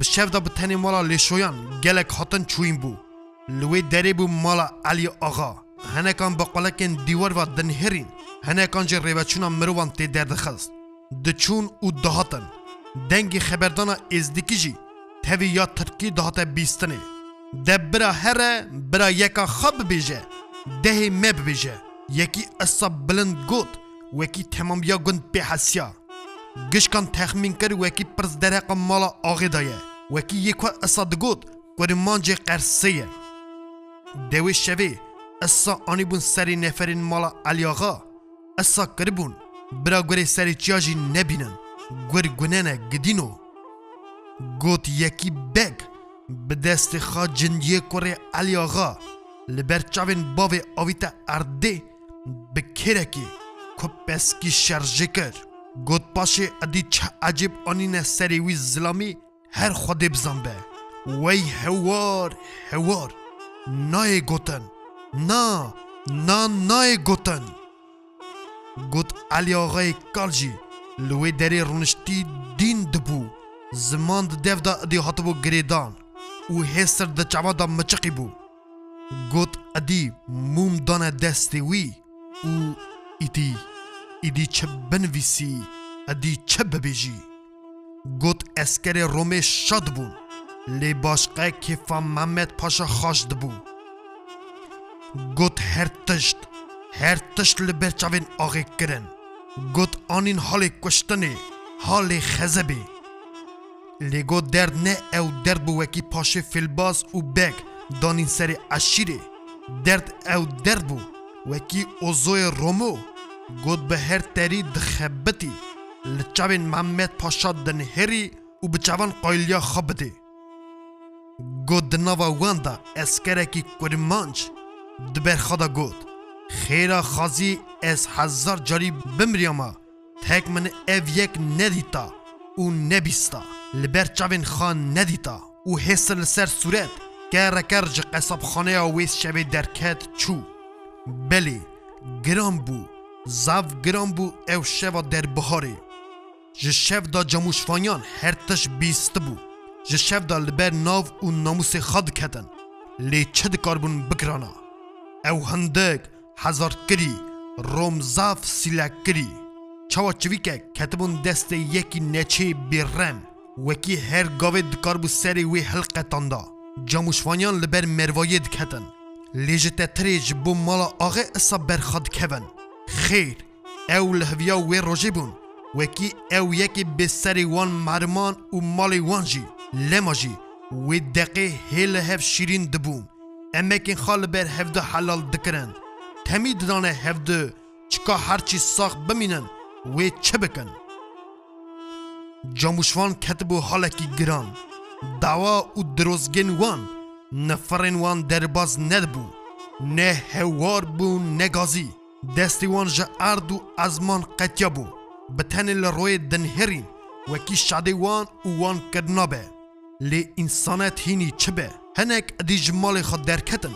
bi şev da bi tenê mala lêşoyan gelek hatin çûyîn bû li wê derê bû mala Elî axa hinekan bi qalekên dîwar ve dinhirîn hinekan ji rêveçûna mirovan tê derdixist diçûn û dihatin dengê xeberdana êzdikî jî tevî ya tirkî dihate bîstinê de bira here bira yeka xa bibêje dehê me bibêje yekî essa bilind got وەکی تەمەمیا گوند پێ حەسیا گشتان تەخمین کرد وەکی پرس دەرەقە ماڵە ئاغێدایە وەکی یەکوە ئەسا دگوت گوەری مانجێ قەرسەیە دەوێ شەوێ ئەسا ئانی بوون سەری نەفەرین ماڵە ئەلیاغا ئەسا کردبوون برا گوێرە سەری چیاژی نەبینن گوەر گونەنە گدینۆ گوت یەکی بەگ bi destê xwe cindiyê kurê Aliyaxa li ber çavên bavê avîte erdê bi kêrekê kopes ki şerjê kir. Gotpaşê edî çi ecib anîne serê wî zilamî her xwedê bizanbe. Wey hewar hewar nayê gotin. Na na nayê gotin. Got Elî Axayê Kaljî li wê derê rûniştî dîn dibû. Ziman di dev da edî hatibû girêdan û hêsir di çava da miçiqî bû. Got edî mûm dane destê wî û itî îdî çi binivîsî dî çi bibêjî got eskerê romê şad bû lê başqe kêfa paşa xweş dibû got her tişt her tişt li ber çavên axêkirin got anîn halê kuştinê halê xezebê lê go derd ne ew derd bû wekî paşê fêlbaz û bek danîn serê eşîrê derd ew derd bû wekî ozoyê romo گود به هر تری دخبتی لچاوین محمد پاشا دنهری و بچاوان قایلیا خبتی گود نوا واندا اسکرکی کرمانچ دبر خدا گود خیرا خازی از هزار جاری بمریاما تک من او یک ندیتا او نبیستا لبر چاوین خان ندیتا او حسن سر صورت کر جه قصاب خانه آویس شوی درکت چو بلی گرام بو زف گران بود او شوا در بحاری جه شو دا جموشفانیان هر تش بیست بود. جه شو دا لبر ناو و ناموس خاد کتن لی چه دکار بکرانا او هندگ هزار کری روم زف سیلک کری چاوا چوی که کتبون دست یکی نچه بیرم وکی هر گاوه دکار بو سری وی حلقه تاندا جموشفانیان لبر مروید دکتن لی تتریج بو مالا آغه اصا خد کبن خیر او لهویا و روژه بون وکی او یکی به سری وان مرمان و مالی وان جی لما جی و دقی هیل هف شیرین دبون امکن خال بر هفده حلال دکرن تمی دانه هفده چکا هرچی ساخ بمینن و چه بکن جاموشوان کتبو حالکی گران دوا و دروزگین وان نفرین وان درباز ندبو نه هوار بو نه گازی دەستیوان ji erd û ezman qetiya bû bi tenê li royê dinherîn wekî şedê wan û wan kirina be lê însanet hînî çi be hinek edî ji malê xwe derketin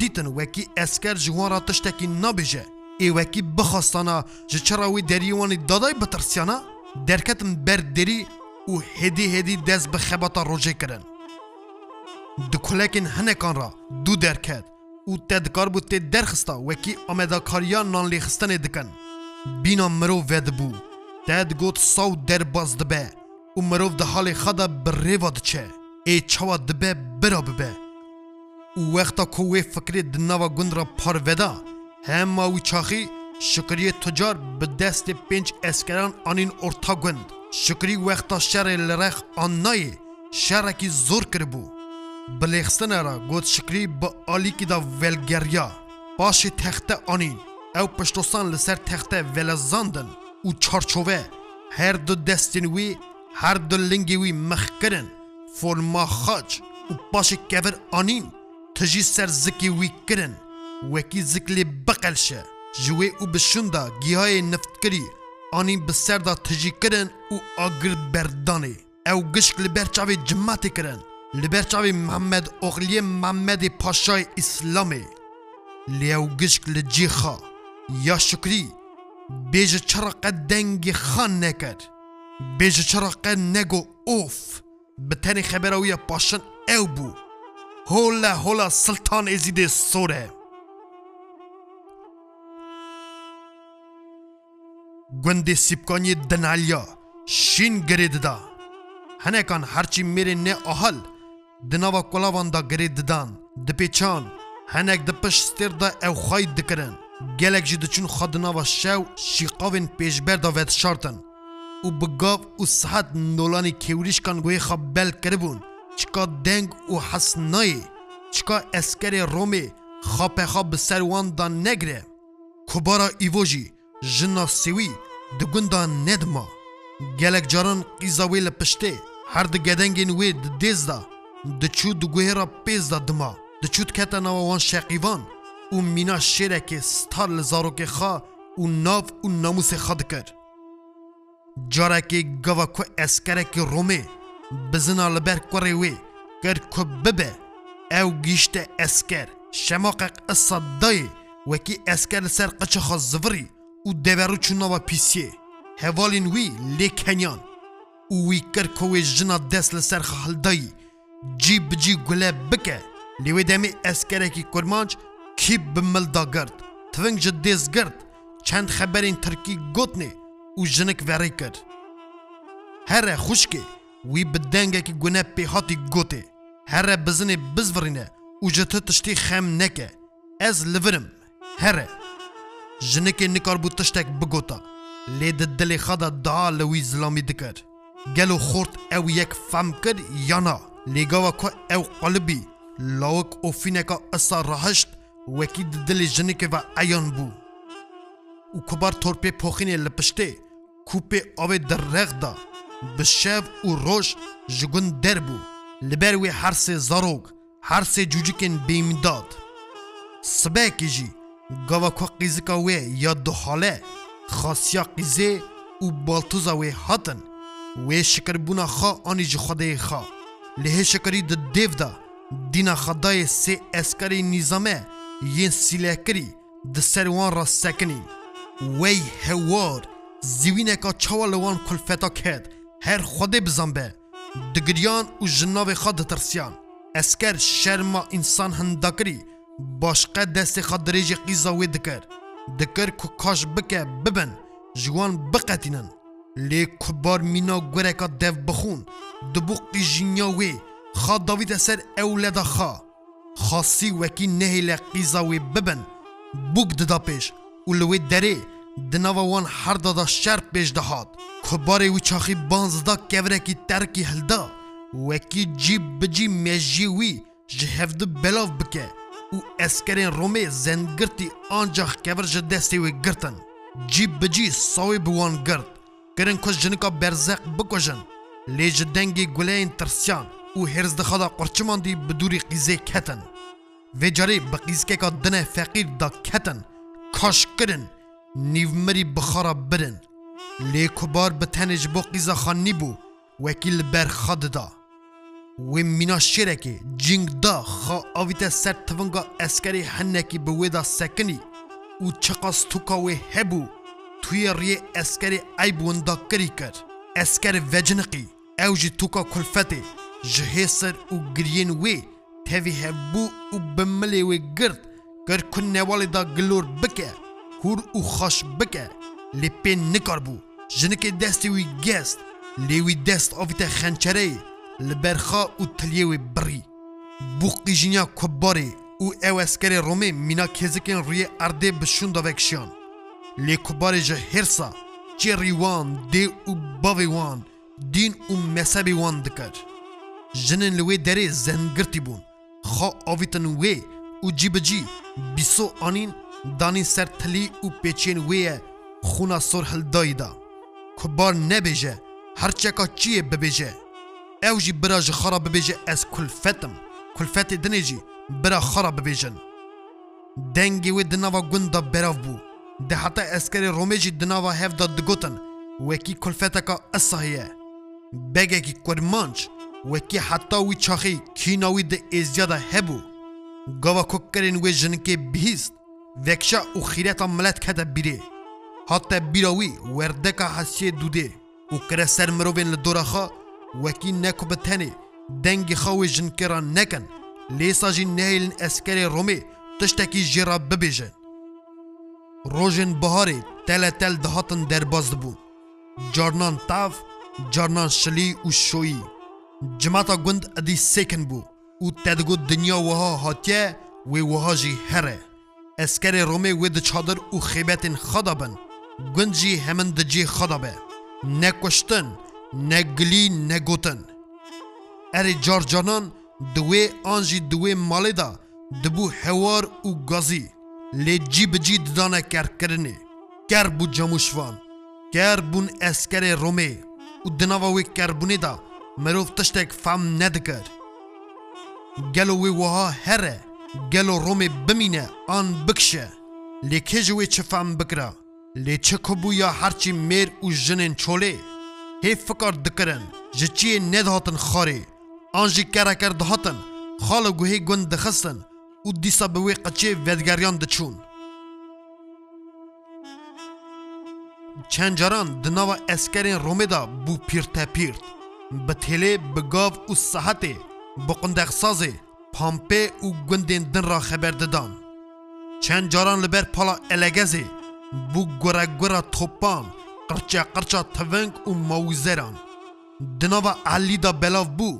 dîtin wekî esker ji wan ra tiştekî nabêje ê wekî bixwastana ji çira wî deriyê wanê daday bitirsiyana derketin ber derî û hêdî hêdî dest bi xebata rojê kirin di kulekên hinekan ra du derket û te dikar bû tê derxista wekî amedakariya nanlêxistanê dikin. Bîna mirov vedibû, te digot saw derbaz dibe û mirov di halê xwe de bi rêva diçe, ê çawa dibe bira bibe. û wexta ku wê fikrê di nava gund ra parveda, hema wî çaxî şikriye tucar bi destê pênc eskeran anîn orta gund. Şikrî wexta şerê li rex annayê şerekî zor kiribû. Bilexsinera got şikrî bi alîkî da velgeriya. Paşê texte anîn. Ew piştosan li ser texte velezandin û çarçove her du destên wî her du lingê wî mexkirin. Forma xaç û paşê kevir anîn. Ti jî ser zikê wî kirin. Wekî ziklê biqelşe. Ji wê û bişûn da gihayê niftkirî. Anîn bi ser da tijî kirin û agir berdanê. Ew gişk li ber çavê cimatê kirin. لبرچاوی محمد اغلی محمد پاشای اسلامی لیوگشک لجیخا یا شکری بیج چرق دنگ خان نکر بیج چرق نگو اوف به تنی خبروی پاشن او بو هولا هولا سلطان ازیده سوره گوندی سیبکانی دنالیا شین گرید دا هنکان هرچی میره نه احل د ناوه کلاوان دا گری ددان د پیچان هنک د پش ستر دا او خاید دکرن گلک جی دچون خاد ناوه شو شیقاوین پیشبر دا وید شارتن او بگاو او سحت نولانی کیوریش کان گوی خواب بل کربون چکا دنگ او حسنای چکا اسکر رومی خواب خواب سروان دا نگره کبارا ایووژی جنا سوی دگون دا ندما گلک جاران قیزاوی لپشته هر د گدنگین وی د دیز دا Diçû di guhêra pêz da dima diçû dikete nava wan şeqîvan û mîna şêrekê star li zarokê xwe û nav û namûsê xwe dikir. Carekê gava ku eskerekê Romê bizina li ber kurê wê kir ku bibe ew gîşte esker şemaqeq issa dayê wekî esker li ser qiça xwe zivirî û deverû çû nava pîsiyê hevalên wî lê kenyan û wî kir ku wê jina dest li ser xwe hildayî جی بجی گله بکه لیوی دمی اسکرکی کرمانچ کی بمل دا گرد تفنگ جدیز گرد چند خبرین ترکی گوتنی او جنک وری کرد هر خوشکی وی بدنگکی گونه پیهاتی گوتی هر بزنی بزورینه او جته تشتی خم نکه از لورم هر جنکی نکار بود تشتک بگوتا لید دلی خدا دا لوی زلامی دکر گلو خورد او یک فهم کرد یا نه لێگەوە کۆ ئەو قەلبی لەوەک ئۆفینەکە ئەسا ڕەهشت وەکی دلی ژنێکەوە ئەیان بوو و کوبار تۆرپێ پۆخینێ لە پشتێ کوپێ ئەوێ دەڕێغدا bi şev û roj ji gund derbû li ber wê hersê zarok hersê cûcikên bêmîdad Sibekê jî gava ku qîzika wê ya dihale xasiya qîzê û baltuza wê hatin wê şikirbûna xa anî ji xwedê xa lihêşekarî di dêv da dîna xedayê sê eskerê nîzame yên sîlehkirî di ser wan re sekinî wey hewar zîwîneka çawa li wan kulfeta ket her xwedê bizanbe di giriyan û ji navê xwe ditirsiyan esker şerma însan hindakirî başqe destê xwe dirêjê qîza wê dikir dikir ku kaş bike bibin ji wan biqetînin لê kubar mîna gureka dev bixûn di bo qîjinya wê xwe davî te ser ewleda xwe xasî wekî nehêle qîza wê bibin bûk dida pêş û li wê derê di nava wan herda da şer pêş dihat kubarê wî çaxî banzda kevrekî terkî hilda wekî cî bicî mejî wî ji hevdi belav bike û eskerên Romê zengirtî ancax kevir ji destê wê girtin cî bicî sawê bi wan girt کرن کس جنکا برزق بکشن لیج دنگی گلین ترسیان او هرز دخلا قرچمان دی بدوری قیزه کتن و جاری بقیزکه که دنه فقیر دا کتن کاش کرن نیومری بخارا برن لی کبار به تنج با قیزه خانی بو وکیل برخاد دا و مینا شیرکی جنگ دا خا آویت سر تونگا اسکری هنکی بویدا سکنی او چقاس توکا و هبو توی ریه اسکر ای بوندکری کرد اسکر وجنقی او جی توکا کلفته جهه سر او گرین وی تاوی هبو او بملی وی گرد گر کن نوالی دا گلور بکه هور او خاش بکه لپی نکار بو جنک دستی وی گست لیوی دست آویت خنچره لبرخا او تلیوی بری بوقی جنیا کباره او او اسکر رومه مینا کزکن روی ارده بشون دا وکشیان لê kubarê ji hirsa çêrî wan dê û bavê wan dîn û mezhebê wan dikir jinên li wê derê zengirtî bûn xwe avîtin wê û cî bi cî bîso anîn danîn ser tilî û pêçên wê ye xûna sorhildayî da kubar nebêje her çeka çiyê bibêje ew jî bira ji xara bibêje ez kulfetim kulfetê dinê jî bira xara bibêjin dengê wê di nava gunda berav bû ده حتى اسكري روميجي دناوا هف دا دقوتن وكي كلفتك الصهية بگه كرمانش وكي حتى وي چاخي كيناوي ده ازيادا هبو گوا كوكرين وي جنكي بهيست وكشا و خيرتا ملت كده بيري حتى بيراوي وردك حسيه دوده و كره سر مروبين لدورا خا وكي نكو بتاني دنگ خاوي جنكران نكن ليسا جي نهيلن اسكري رومي تشتكي جيرا ببيجن Rojên biharê tele tel e dihatin derbas dibû. Carnan tav, carnan şilî û şoyî. Cimata gund edî sêkin bû û te digot dinya wiha hatiye wê wiha jî here. Eskerê Romê wê di çadir û xêbetên xwe da bin. Gund jî hemin di cê xwe da be. Ne kuştin, ne gilî ne gotin. Erê carcanan di wê an jî di wê malê da dibû hewar û gazî. لجی بجی ددانه کر کرنه کر بو جموشوان کر بون اسکر رومه و دناوا وی کربونی دا مروف تشتک فهم ندکر گلو وی وها هره گلو رومه بمینه آن بکشه لیکه جوی چه فهم بکره لیچه کبو یا هرچی میر و جنن چوله هی فکر دکرن جچی ند هاتن خاره آنجی کرا کرد هاتن خالو گوهی گون دخستن û dîsa bi wê qeçê vedgeriyan diçûn. Çend caran di nava eskerên Romê da bû pîrtepîrt. Bi têlê, bi gav û sehetê, bi qundexsazê, pampê û gundên din ra xeber didan. Çend caran li ber pala elegezê, bû goregora topan, qirça qirça teveng û mawzeran. Di nava elî belav bû,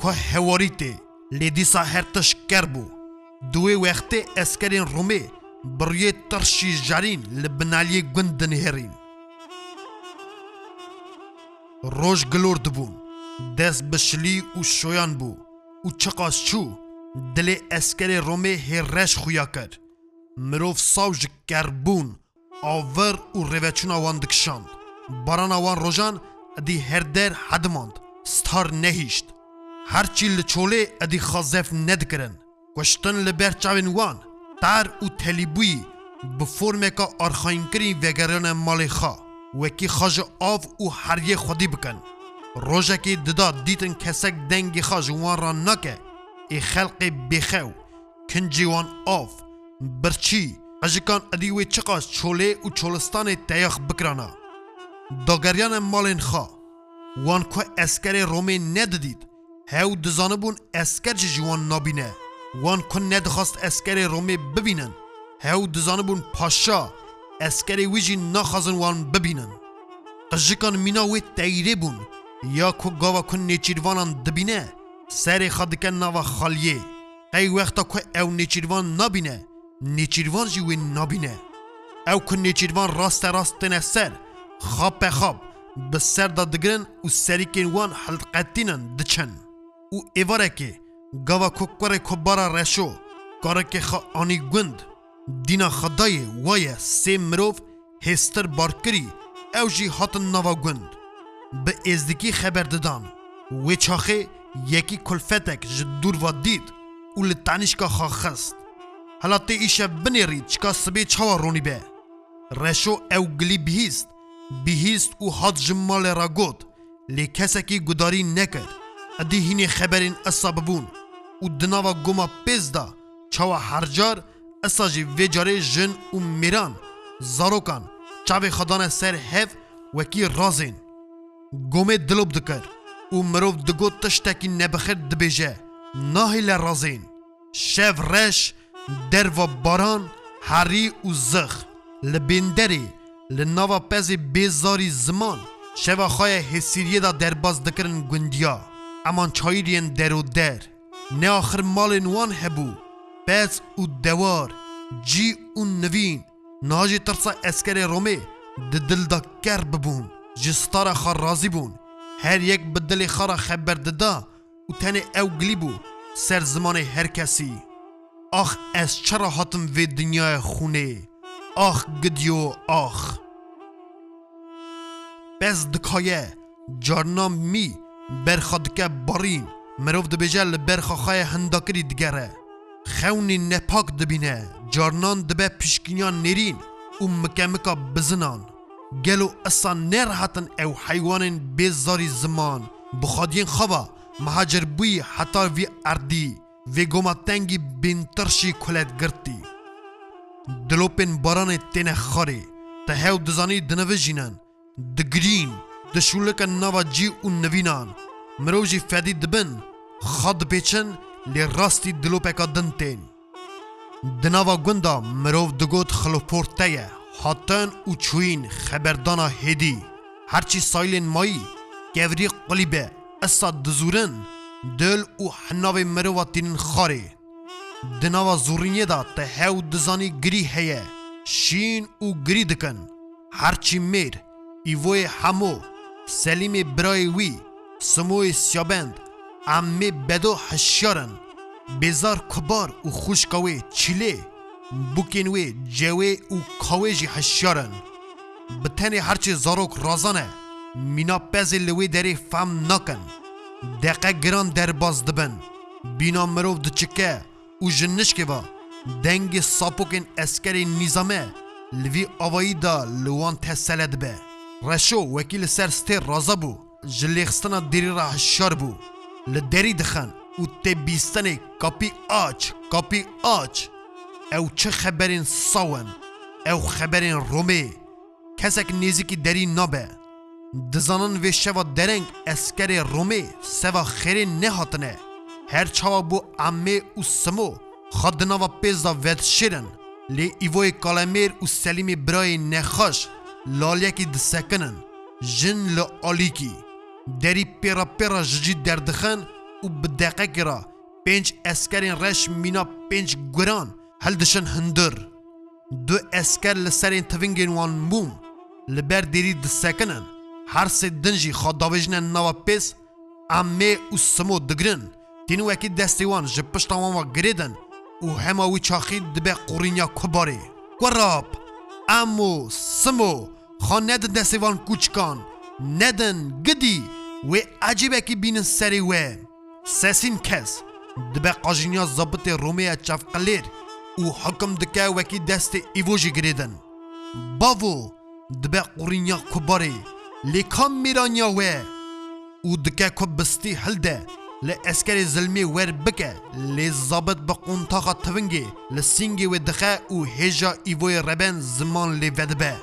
ku hewarî tê, lê dîsa her ker bû. دوێ وەختێ ئەسکەرێن ڕومێ بڕیێ تەرشی ژارین لە بنالیە گوندن هێڕین ڕۆژ گلۆر دبوون دەست بشلی و شۆیان بوو و چقاس چوو دلێ ئەسکەرێ ڕۆمێ هێڕێش خویا کرد مرۆڤ ساو ji kerbûn avir û rêveçûna wan dikişand barana wan rojan edî her der hedimand star nehîşt herçî li çolê edî xazef nedikirin کشتن لبر چاوین وان تر او تلیبوی به فرم که آرخاینکری وگران مال خا وکی خاج آف او هریه خودی بکن روژه که ددا دیتن کسک دنگ خاج وان را نکه ای خلق بخو کنجی وان آف برچی اجکان ادیوی چقاش چوله او چولستان تیاخ بکرانا داگریان مالین خوا وان که اسکر رومی نددید هاو دزانه بون اسکر جوان نابینه وان کن ندخواست اسکر رومی ببینن هاو دزانه بون پاشا اسکر ویجی نخوازن وان ببینن قجکان مینا وی تیره بون یا کو گاوا کن نیچیروانان دبینه سر خدکن نوا خالیه ای وقتا که او نیچیروان نبینه نیچیروان جوی نبینه او کن نیچیروان راست راست تنه سر خواب به خواب به سر دادگرن و سریکن وان حلقتینن دچن او ایواره که گوا کوکور کوبارا رشو که خا آنی گند دینا خدای وای سه مروف هستر بارکری او جی هاتن نوا گند به ازدکی خبر ددان و چاخه یکی کلفتک جدور و دید و لطانشکا خا خست حالا تی ایشه بنیری چکا سبی چاوا رونی به رشو او گلی بهیست بهیست و هات جمال را گود لی کسکی گداری نکرد ادی هینی خبرین اصاببون او دنوا گوما پیز دا چاو هر جار اسا جن او میران زارو کن خدا خدان سر هف وکی رازین گومی دلوب دکر او مروف دگو تشتکی کی دبیجه ناهی لرازین رازین رش در و باران هری او زخ لبندری لنوا پیز بیزاری زمان شوا خواه حسیریه دا درباز باز دکرن گندیا امان چایی دین در و در نه آخر مال وان هبو پس او دوار جی او نوین ناجی ترسا اسکر رومی ده دل دا کر ببون جستار خار رازی بون هر یک به دل خبر ددا و تن او گلی بو سر زمان هر کسی آخ از چرا حتم وی دنیا خونه آخ گدیو آخ بس دکایه جارنام می برخادکه بارین مرۆڤ دەبێژە لە بەرخەخایە هەنداکری دگەڕە خەونی نەپاک دەبینە جارنان دەبێ پشکنیان نێرین و مکەمکە بزنان گەل و ئەسان نێڕهاتن ئەو حیوانên بێزاری زمان بخوادیên خەوا مەهاجر بووی هەتا وی ئەردی vê goma tengî bêntirşî kulet girtî. Dilopên baranê têne xarê, te hew dizanî dinivijînin, digirîn, dişûlike nava cî û nivînan, مرو جی فدی دبن خد بیچن لی راستی دلوپکا دن تین دناوا گوندا مرو دگوت خلوپورتیه هاتن او چوین خبردانا هدی هرچی سایلین مایی گوری قلیبه اسا دزورن دل او حناوی مرواتین خاره دناوا زورینیه دا ته هاو دزانی گری هیه شین او گری دکن هرچی میر ایوه همو سلیم برای وی سموی سیابند امی بدو حشیارن بزار کبار و خوشکاوی چیلی بوکینوی جوی و کاوی جی حشیارن به هرچی زاروک رازانه مینا پز لوی دری فهم نکن دقه گران در باز دبن بینا مروف دچکه او جنش که با دنگ ساپوکن اسکری نیزامه لوی آوایی دا لوان تسلد به رشو وکیل سرسته رازه بود جلیخستان دری را شر بو لدری دخن او تی کپی آج کپی آج او چه خبرین ساون او خبرین رومی کسک نیزیکی دری نبه دزانن و شوا درنگ اسکر رومی سوا خیری نه هر چوا بو امی او سمو خدنا و پیزا ودشیرن لی ایوی کالمیر و سلیم برای نخش لالیکی دسکنن جن لالیکی دەری پێڕە پێڕە ژجی دەردەخەن و بدەقەکی را پێنج ئەسکەرین ڕەش مینا پێنج گوران هەلدشن هەندر دو ئەسکەر لە سەرین تڤنگێن وان بووم لەبەر دێری دسەکەنن هەر سێ دنجی خۆداوێژنە ناوە پێس ئەمێ و سمۆ دەگرن تین وەکی دەستیوان ji پشتاوانوە گرێدن û hema wî çaxî dibe qûrînya kubarê. Werab, Em û sim û xan nedin destê van kûçikan, neden gidi ve acibeki binin seri ve sesin kes dibe qajinya zabıtı Roma'ya çafqalir u hakim dike veki desti ivoji giridin. Bavo dibe qurinya kubari lekam miranya ve u dike kubbisti hilde li eskerê zilmê wer bike lê zabit bi qontaxa tivingê li singê wê dixe û hêja îvoyê reben ziman lê vedibe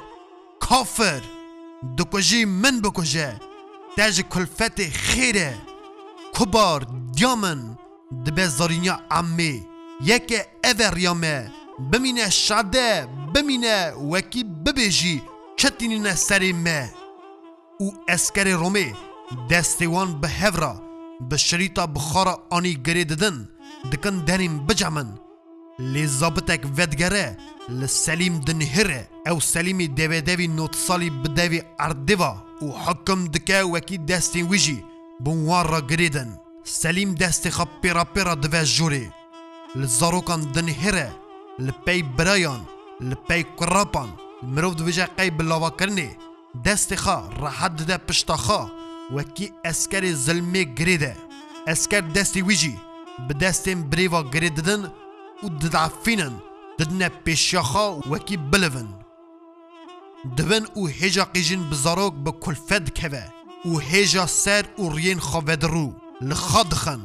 kafir دکجی من بکجه تاج کلفت خیره کبار دیامن دبه زارینیا عمی یک او ریامه بمینه شده بمینه وکی ببیجی چتینینه سری مه او اسکر رومی دستیوان به هورا به شریطا بخارا آنی گری ددن دکن دنیم بجامن لي زابطك فات جرا دنهرة او سلیم دابا دابي نوت صليب حکم دکه وحكم دستی ویجی بونوار را گریدن جريدن دستی خب پیرا پیرا دفا جوری لزاروکان دنهرة لباي برايان لباي كرابان المروف دفجا قايب کرنی دستی خا رحد ده پشتا خا وكي اسكاري زلمي جريدة اسكار داستي ويجي بداستي بريفا جريددن و وددعفينن ددنا بيشيخا وكي بلفن دبن او هیجا قیجین بزاروک به کلفت او هیجا سر او رین خواهد رو لخاد خن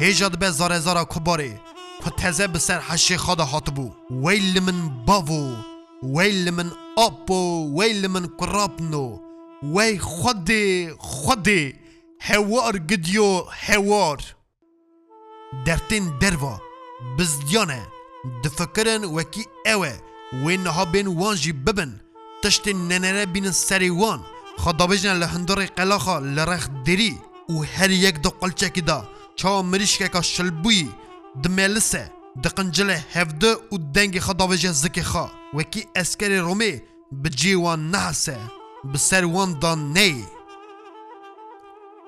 هیجا دبه زاره زاره کباره که تزه بسر سر حشی خاد هات بو ویل من باوو ویل من آبو ویل من کرابنو وی خودی خودی هوار گدیو هوار درتین دروا بزدیانه دفکرن وکی اوه وین نها بین وان جی ببن تشت ننره بین سری وان خدا بجن لهندر قلاخا لرخ دری و هر یک دو قلچکی دا چا مریشکه که شلبوی دملسه دقنجل هفده و دنگ خدا بجه زکی خوا وکی اسکر رومی بجی وان نحسه بسر وان دان نی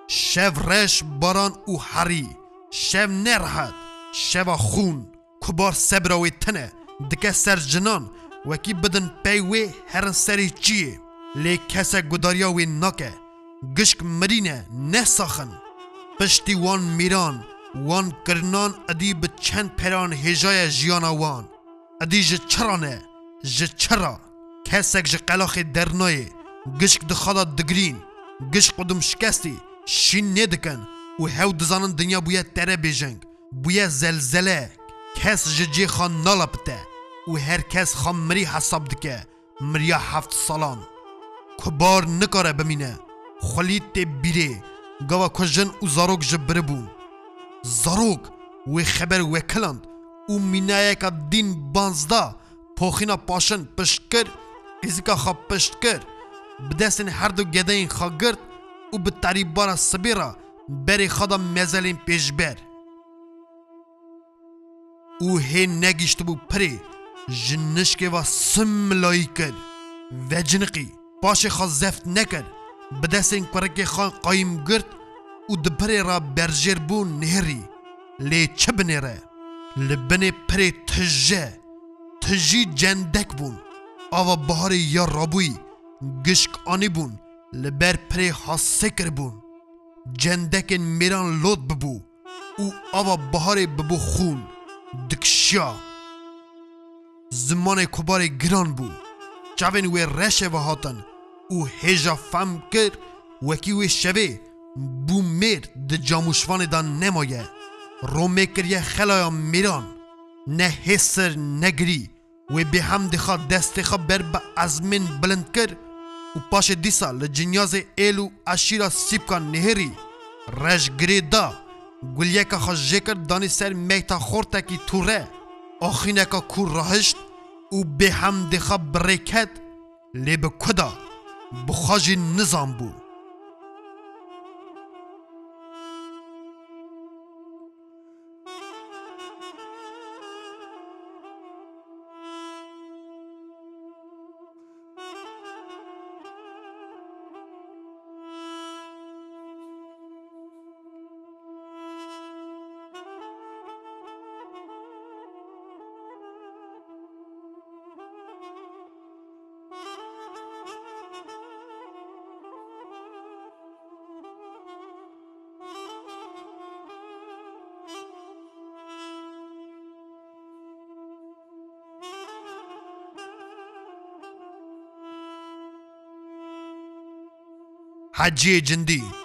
شف رش باران و حری شف نرحد شەوا خوون کوبار سەبراوێ تەنە دکە سەر جنان وەکی بدن پێی وێ هەرن سەری چییە لێ کەسە گوداریا وێ ناکە گشک مرینە نەساخن پشتی وان میران وان کرنان ئەدی بە چەند پەران هێژایە ژیانە وان ئەدی ژە چڕانە ژە چڕە کەسێک ji qelaxê dernayê gişk di xada digrîn gişk qudum şikestî şîn nê dikin û hew dizanin dinya bûye tere bêjeng بویه زلزله کس جدی خان نلبته و هر کس خان مری حساب دکه مریا هفت سالان کبار نکاره بمینه خلیت تی بیره گوا کجن و زاروک جبره بون زاروک و خبر وکلند او مینایه که دین بانزده پوخینا پاشن پشت کر قیزیکا خواب پشت کر بدستین هر دو گدین خواه گرد و به تریبارا سبیرا بری خدا مزلین پیش بر او هی نگیشت بو پری جنشک و سم لایی کرد و جنقی پاش خواه زفت نکرد به دست این کرک خان قایم گرد او دپری را برجر بو نهری لی چه بنی را لبنی پری تجه تجی جندک بون آوا بهاری یا رابوی گشک آنی بون لبر پری حاسه کر بون جندک میران لود ببو او آوا بهاری ببو خون دکشا زمان کبار گران بو چاوین وی رشه و هاتن او هجا فم کر وکی وی شوی بو میر ده جاموشوان دان نمایه رومه یه خلایا میران نه حسر نگری و به هم دخوا دست خوا بر با ازمین بلند کر و پاش دیسا لجنیاز ایلو اشیرا سیپکا نهری رش گری دا گلیکا خو جکر دانی سر میتا خورتا کی توره آخینکا کور راهشت او به هم دخا برکت لی به کدا بخاجی نظام بود अजिए जिंदी